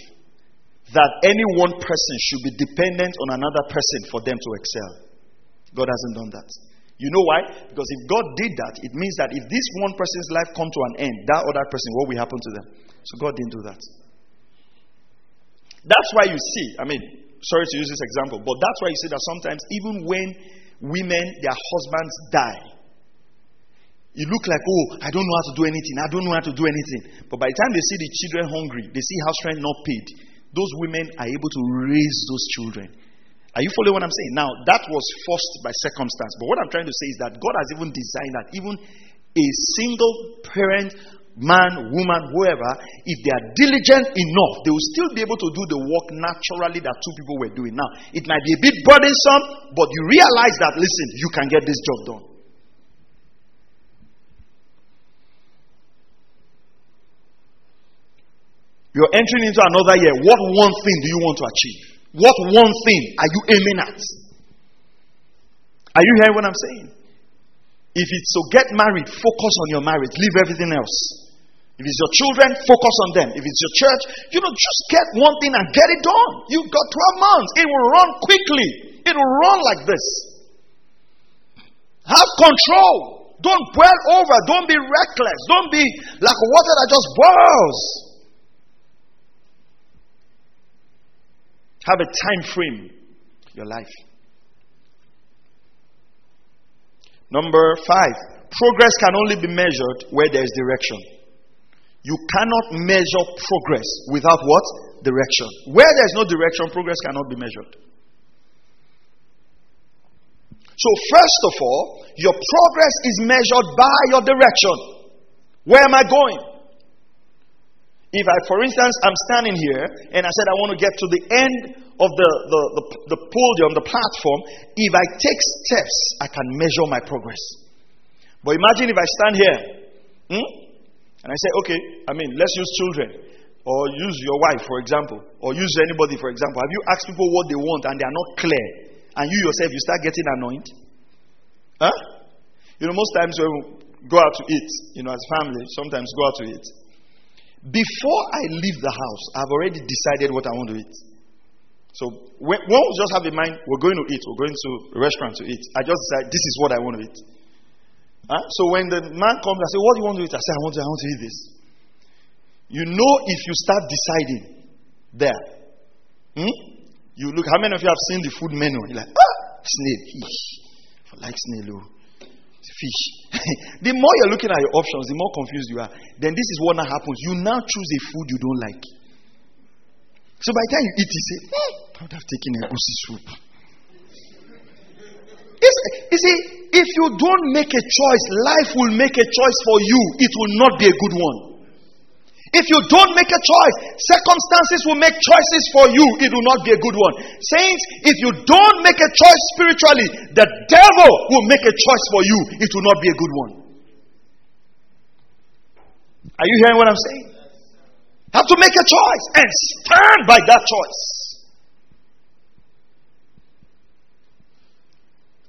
that any one person should be dependent on another person for them to excel. God hasn't done that. You know why? Because if God did that, it means that if this one person's life come to an end, that other person, what will happen to them? So God didn't do that. That's why you see, I mean, sorry to use this example, but that's why you see that sometimes even when women, their husbands die, you look like, oh, I don't know how to do anything. I don't know how to do anything. But by the time they see the children hungry, they see house rent not paid, those women are able to raise those children. Are you following what I'm saying? Now, that was forced by circumstance. But what I'm trying to say is that God has even designed that even a single parent, man, woman, whoever, if they are diligent enough, they will still be able to do the work naturally that two people were doing. Now, it might be a bit burdensome, but you realize that, listen, you can get this job done. You're entering into another year. What one thing do you want to achieve? What one thing are you aiming at? Are you hearing what I'm saying? If it's to get married, focus on your marriage, leave everything else. If it's your children, focus on them. If it's your church, you know, just get one thing and get it done. You've got 12 months. It will run quickly. It will run like this. Have control. Don't boil over. Don't be reckless. Don't be like water that just boils. Have a time frame your life. Number five, progress can only be measured where there is direction. You cannot measure progress without what? Direction. Where there is no direction, progress cannot be measured. So, first of all, your progress is measured by your direction. Where am I going? If I, for instance, I'm standing here and I said I want to get to the end of the, the, the, the podium, the platform, if I take steps, I can measure my progress. But imagine if I stand here hmm, and I say, okay, I mean, let's use children or use your wife, for example, or use anybody, for example. Have you asked people what they want and they are not clear? And you yourself, you start getting annoyed? Huh? You know, most times when we go out to eat, you know, as family, sometimes go out to eat. Before I leave the house, I've already decided what I want to eat. So when, when we just have in mind, we're going to eat, we're going to a restaurant to eat. I just decide this is what I want to eat. Huh? So when the man comes, I say, "What do you want to eat?" I say, "I want to, I want to eat this." You know, if you start deciding there, hmm? you look. How many of you have seen the food menu? You're like, ah, snail. I like snail. Oh fish. the more you're looking at your options, the more confused you are. Then this is what now happens. You now choose a food you don't like. So by the time you eat, you say, hmm, I would have taken egusi soup. It's, you see, if you don't make a choice, life will make a choice for you. It will not be a good one. If you don't make a choice, circumstances will make choices for you. It will not be a good one. Saints, if you don't make a choice spiritually, the devil will make a choice for you. It will not be a good one. Are you hearing what I'm saying? Have to make a choice and stand by that choice.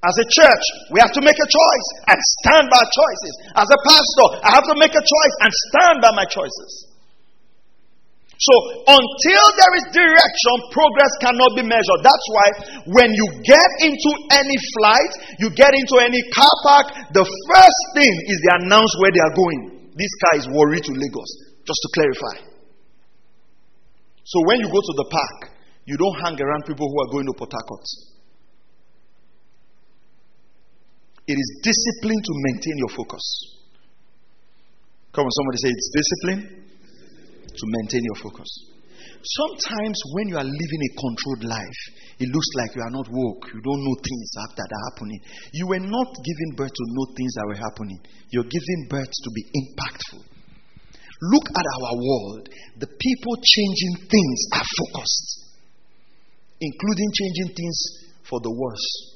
As a church, we have to make a choice and stand by our choices. As a pastor, I have to make a choice and stand by my choices. So, until there is direction, progress cannot be measured. That's why when you get into any flight, you get into any car park, the first thing is they announce where they are going. This car is Warri to Lagos, just to clarify. So, when you go to the park, you don't hang around people who are going to Port Harcourt. It is discipline to maintain your focus. Come on, somebody say it's discipline to maintain your focus. Sometimes when you are living a controlled life, it looks like you are not woke. You don't know things after that are happening. You were not giving birth to know things that were happening. You're giving birth to be impactful. Look at our world. The people changing things are focused, including changing things for the worse.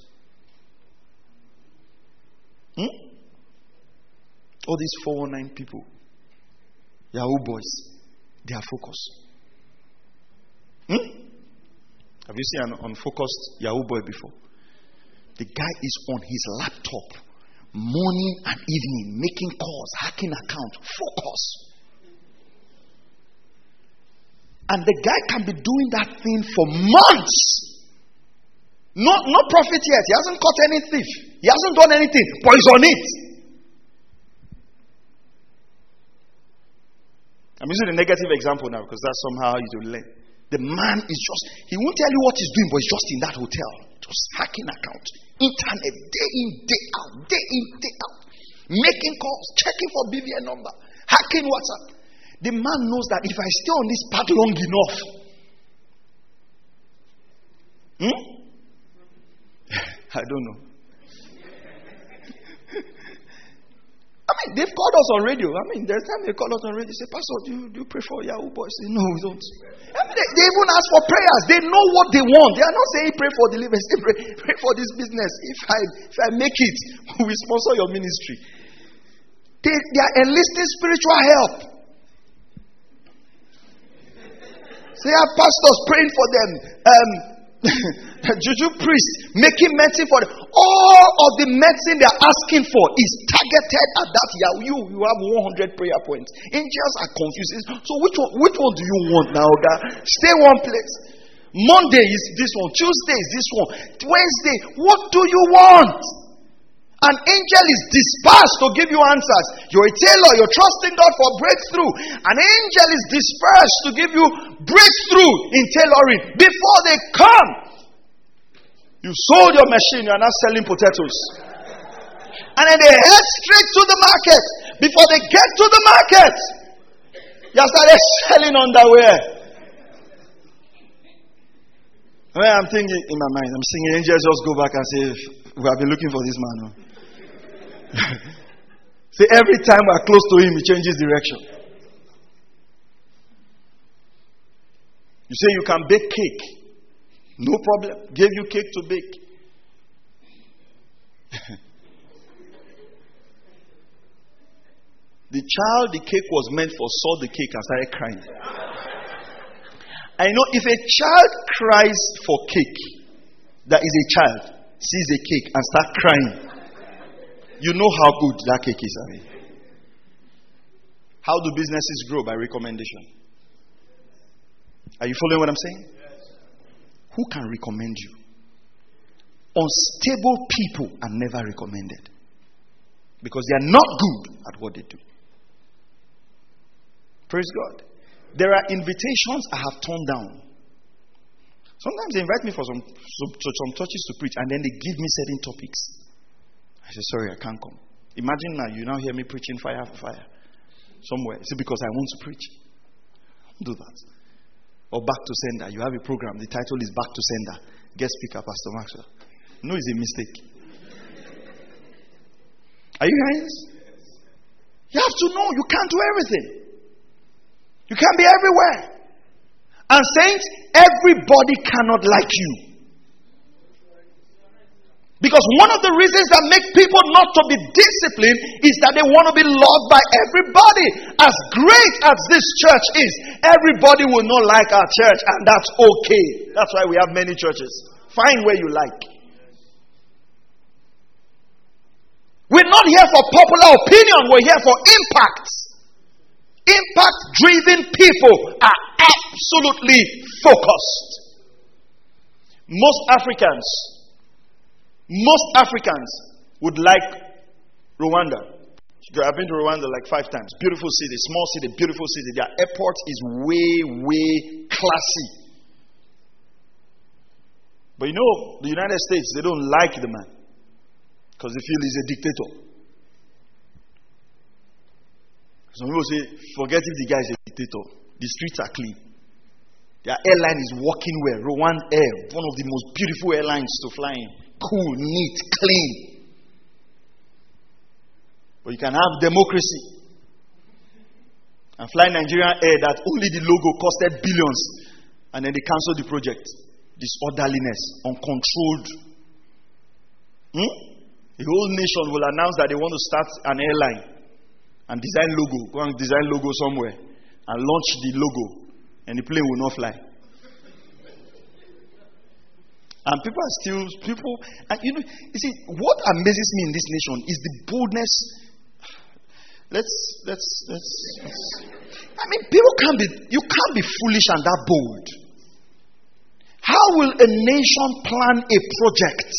Hmm? All these 419 people, Yahoo boys, their focus. Hmm? Have you seen an unfocused Yahoo boy before? The guy is on his laptop morning and evening making calls, hacking account, focus. And the guy can be doing that thing for months. Not, not profit yet. He hasn't caught any thief. He hasn't done anything, but he's on it. I'm using a negative example now because that's somehow you learn. The man is just, he won't tell you what he's doing, but he's just in that hotel, just hacking account, internet, day in, day out, day in, day out, making calls, checking for BVN number, hacking WhatsApp. The man knows that if I stay on this path long enough, Hmm? I don't know. I mean, they've called us on radio. I mean, there's time they call us on radio. They Say, Pastor, do you, do you pray for Yahoo boys? Say, no, we don't. I mean, they, they, even ask for prayers. They know what they want. They are not saying pray for deliverance. They pray, pray for this business. If I if I make it, we sponsor your ministry. They, they are enlisting spiritual help. Say, our pastors praying for them. Um, juju priest making medicine for them. All of the medicine they're asking for is targeted at that year. You, you have 100 prayer points. Angels are confused. So which one, which one do you want now, God? Stay one place. Monday is this one. Tuesday is this one. Wednesday, what do you want? An angel is dispersed to give you answers. You're a tailor, you're trusting God for breakthrough. An angel is dispersed to give you breakthrough in tailoring before they come. You sold your machine, you're not selling potatoes. And then they head straight to the market. Before they get to the market, you started selling underwear. I'm thinking in my mind, I'm singing angels just go back and say, We have been looking for this man. Oh. See, every time we're close to him, he changes direction. You say you can bake cake. No problem. Gave you cake to bake. the child the cake was meant for saw the cake and started crying. I know if a child cries for cake, that is a child, sees a cake and start crying, you know how good that cake is. I mean. How do businesses grow? By recommendation. Are you following what I'm saying? Who can recommend you? Unstable people are never recommended because they are not good at what they do. Praise God. There are invitations I have turned down. Sometimes they invite me for some, some, some churches to preach, and then they give me certain topics. I said, Sorry, I can't come. Imagine now you now hear me preaching fire for fire somewhere. Is it because I want to preach? Do that. Or back to sender. You have a program. The title is Back to Sender. Guest speaker, Pastor Maxwell. No, it's a mistake. Are you hearing this? You have to know you can't do everything. You can't be everywhere. And saints, everybody cannot like you. Because one of the reasons that make people not to be disciplined is that they want to be loved by everybody. As great as this church is, everybody will not like our church, and that's okay. That's why we have many churches. Find where you like. We're not here for popular opinion, we're here for impact. Impact driven people are absolutely focused. Most Africans most Africans would like Rwanda. I've been to Rwanda like five times. Beautiful city, small city, beautiful city. Their airport is way, way classy. But you know, the United States, they don't like the man because they feel he's a dictator. Some people say, forget if the guy is a dictator. The streets are clean. Their airline is working well. Rwanda Air, one of the most beautiful airlines to fly in cool, neat, clean. But you can have democracy and fly Nigerian Air that only the logo costed billions and then they cancel the project. Disorderliness, uncontrolled. Hmm? The whole nation will announce that they want to start an airline and design logo, go and design logo somewhere and launch the logo, and the plane will not fly. And people are still people. And you know, you see, what amazes me in this nation is the boldness. Let's let's let's. let's I mean, people can't be. You can't be foolish and that bold. How will a nation plan a project,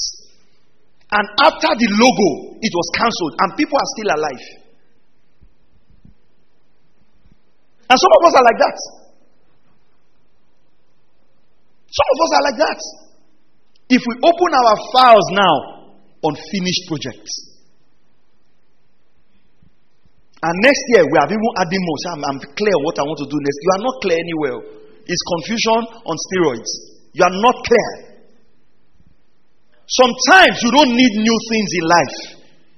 and after the logo it was cancelled, and people are still alive? And some of us are like that. Some of us are like that. If we open our files now on finished projects, and next year we have even adding more. So I'm, I'm clear what I want to do next. You are not clear anywhere. It's confusion on steroids. You are not clear. Sometimes you don't need new things in life.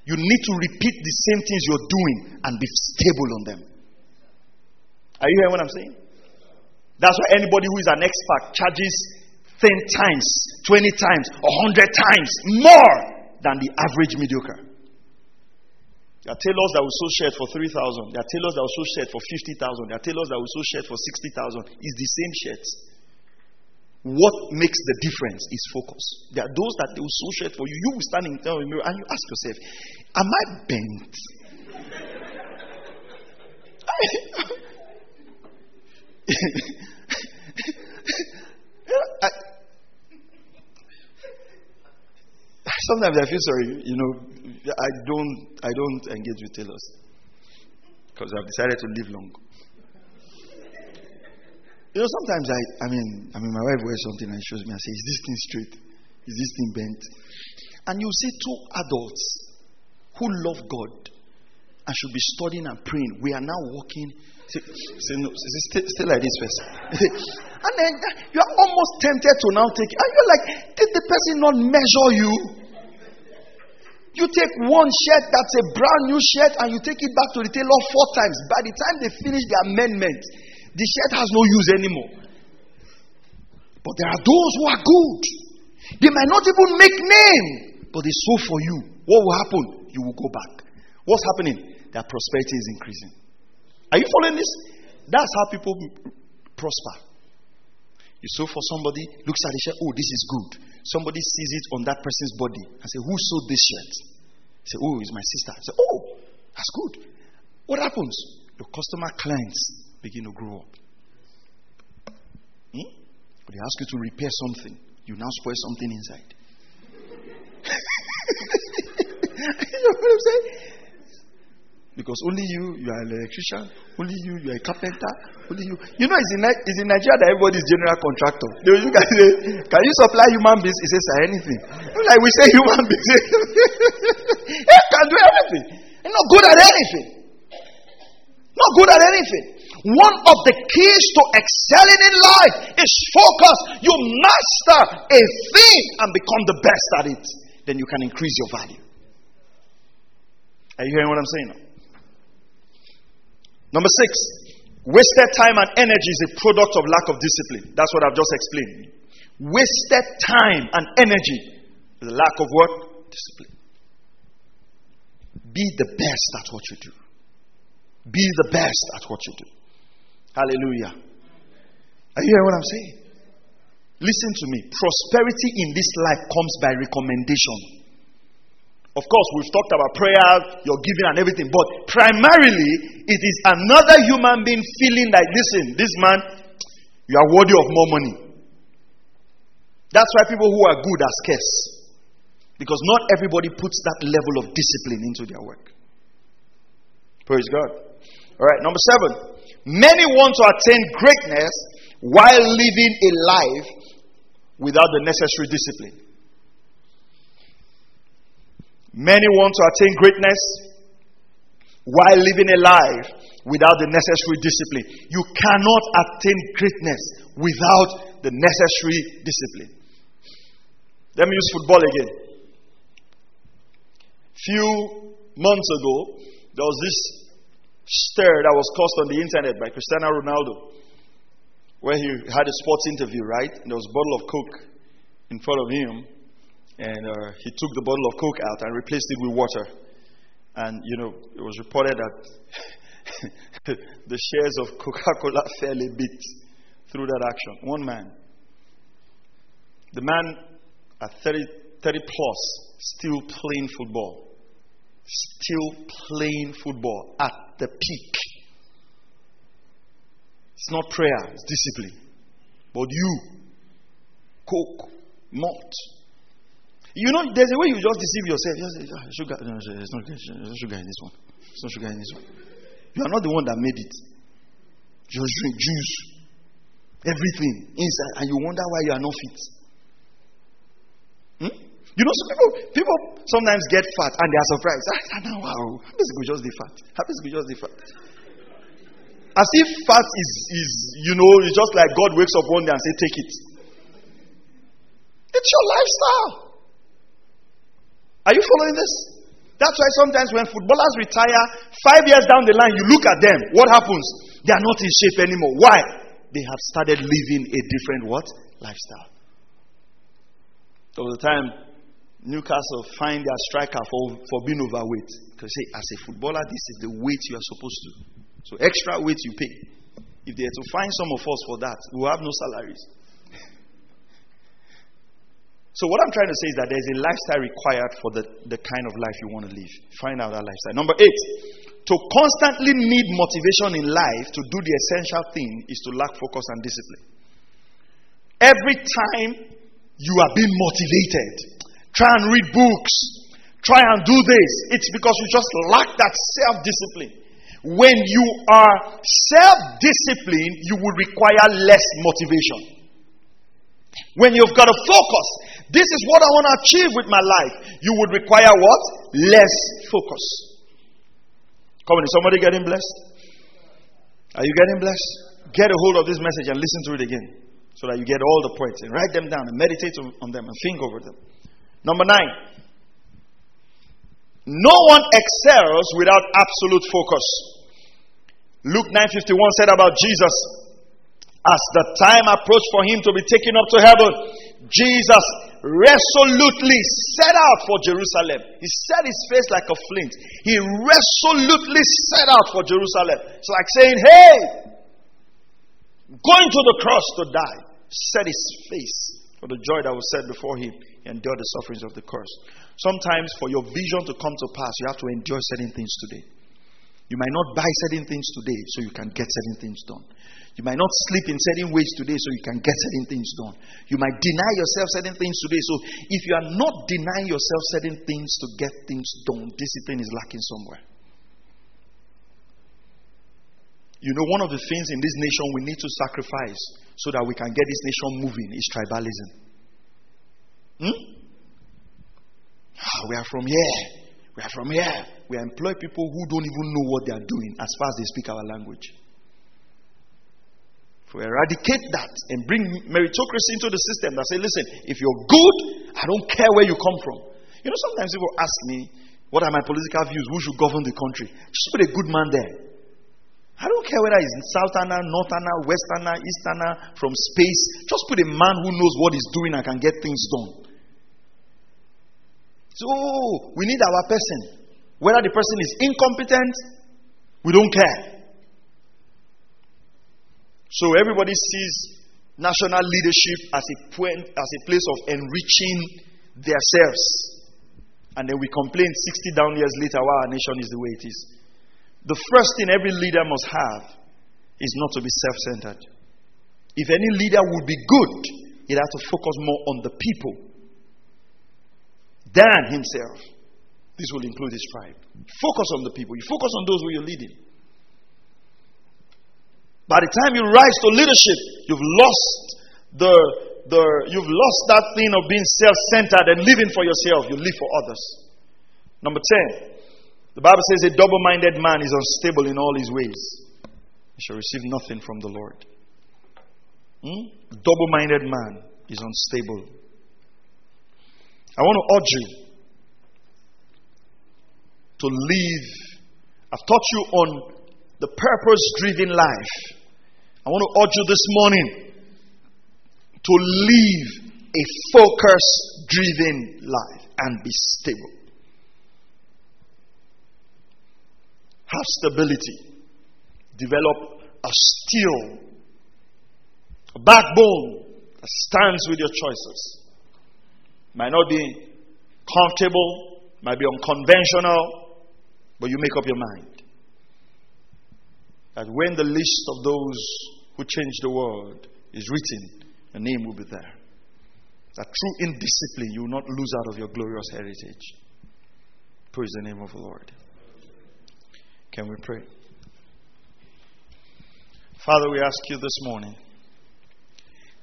You need to repeat the same things you're doing and be stable on them. Are you hearing what I'm saying? That's why anybody who is an expert charges 10 times, 20 times, 100 times more than the average mediocre. There are tailors that will sew shirt for 3,000. There are tailors that will sew shirt for 50,000. There are tailors that will sew shirt for 60,000. It's the same shirt. What makes the difference is focus. There are those that they will sew shirt for you. You will stand in front the mirror and you ask yourself, Am I bent? I, sometimes I feel sorry. You know, I don't, I don't engage with tailors because I've decided to live long. You know, sometimes I, I mean, I mean, my wife wears something and shows me. I say, "Is this thing straight? Is this thing bent?" And you see two adults who love God and should be studying and praying. We are now walking. Say, no, stay, stay like this first. and then you are almost tempted to now take. And you're like, did the person not measure you? You take one shirt that's a brand new shirt and you take it back to the tailor four times. By the time they finish the amendment, the shirt has no use anymore. But there are those who are good. They might not even make name, but they sew for you. What will happen? You will go back. What's happening? Their prosperity is increasing. Are you following this? That's how people prosper. You sew for somebody, looks at the shirt, oh, this is good. Somebody sees it on that person's body and say, Who sewed this shirt? Say, Oh, it's my sister. Say, Oh, that's good. What happens? Your customer clients begin to grow up. Hmm? They ask you to repair something. You now spoil something inside. you know what I'm saying? Because only you, you are an electrician. Only you, you are a carpenter. Only you. You know, it's in, it's in Nigeria that everybody is general contractor. They guys say, Can you supply human beings? He says, anything. Like we say human beings. he can do everything. He's not good at anything. Not good at anything. One of the keys to excelling in life is focus. You master a thing and become the best at it. Then you can increase your value. Are you hearing what I'm saying? Number six, wasted time and energy is a product of lack of discipline. That's what I've just explained. Wasted time and energy is a lack of what? Discipline. Be the best at what you do. Be the best at what you do. Hallelujah. Are you hearing what I'm saying? Listen to me. Prosperity in this life comes by recommendation. Of course, we've talked about prayer, your giving, and everything, but primarily, it is another human being feeling like, listen, this man, you are worthy of more money. That's why people who are good are scarce. Because not everybody puts that level of discipline into their work. Praise God. All right, number seven. Many want to attain greatness while living a life without the necessary discipline. Many want to attain greatness while living a life without the necessary discipline. You cannot attain greatness without the necessary discipline. Let me use football again. Few months ago, there was this stir that was caused on the internet by Cristiano Ronaldo, where he had a sports interview, right? And there was a bottle of Coke in front of him, and uh, he took the bottle of Coke out and replaced it with water. And, you know, it was reported that the shares of Coca Cola a bit through that action. One man. The man at 30, 30 plus, still playing football. Still playing football at the peak. It's not prayer, it's discipline. But you, coke, malt, you know, there's a way you just deceive yourself. Just, sugar, no, there's no, sugar in this one. There's no sugar in this one. You are not the one that made it. Just drink juice, everything inside, and you wonder why you are not fit. Hmm? You know, some people, people sometimes get fat and they are surprised. Ah, now, wow, it just the fat? How it just the fat? As if fat is, is, you know, it's just like God wakes up one day and say, take it. It's your lifestyle. Are you following this? That's why sometimes when footballers retire, five years down the line, you look at them. What happens? They are not in shape anymore. Why? They have started living a different what? Lifestyle. There a time Newcastle find their striker for, for being overweight. Because say, as a footballer, this is the weight you are supposed to. So extra weight you pay. If they are to find some of us for that, we will have no salaries. So what I'm trying to say is that there's a lifestyle required for the, the kind of life you want to live. Find out that lifestyle. Number eight, to constantly need motivation in life to do the essential thing is to lack focus and discipline. Every time you are being motivated, try and read books, try and do this, it's because you just lack that self discipline. When you are self disciplined, you will require less motivation. When you've got a focus, this is what I want to achieve with my life, you would require what? Less focus. Come on, is somebody getting blessed? Are you getting blessed? Get a hold of this message and listen to it again so that you get all the points and write them down and meditate on them and think over them. Number nine. No one excels without absolute focus. Luke 9:51 said about Jesus, as the time approached for him to be taken up to heaven, Jesus resolutely set out for Jerusalem. He set his face like a flint. He resolutely set out for Jerusalem. It's like saying, Hey, going to the cross to die. Set his face for the joy that was set before him endure the sufferings of the cross. Sometimes, for your vision to come to pass, you have to endure certain things today. You might not buy certain things today so you can get certain things done. You might not sleep in certain ways today so you can get certain things done. You might deny yourself certain things today. So if you are not denying yourself certain things to get things done, discipline is lacking somewhere. You know, one of the things in this nation we need to sacrifice so that we can get this nation moving is tribalism. Hmm? Ah, we are from here. We are from here. We employ people who don't even know what they are doing as far as they speak our language. If we eradicate that and bring meritocracy into the system that say, listen, if you're good, I don't care where you come from. You know, sometimes people ask me, what are my political views? Who should govern the country? Just put a good man there. I don't care whether he's southerner, northerner, westerner, easterner, from space. Just put a man who knows what he's doing and can get things done. So, we need our person. Whether the person is incompetent, we don't care. So, everybody sees national leadership as a, point, as a place of enriching themselves. And then we complain 60 down years later why our nation is the way it is. The first thing every leader must have is not to be self centered. If any leader would be good, it has to focus more on the people than himself. This will include his tribe. Focus on the people. You focus on those who you're leading. By the time you rise to leadership, you've lost the, the you've lost that thing of being self-centered and living for yourself. You live for others. Number 10. The Bible says a double-minded man is unstable in all his ways. He shall receive nothing from the Lord. Hmm? Double-minded man is unstable I want to urge you to live. I've taught you on the purpose driven life. I want to urge you this morning to live a focus driven life and be stable. Have stability. Develop a steel, a backbone that stands with your choices might not be comfortable, might be unconventional, but you make up your mind. That when the list of those who changed the world is written, your name will be there. That through indiscipline, you will not lose out of your glorious heritage. Praise the name of the Lord. Can we pray? Father, we ask you this morning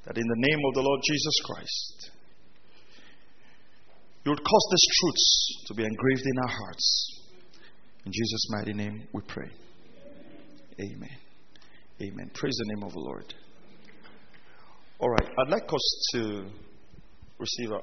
that in the name of the Lord Jesus Christ, you would cause these truths to be engraved in our hearts. In Jesus' mighty name we pray. Amen. Amen. Praise the name of the Lord. All right, I'd like us to receive our.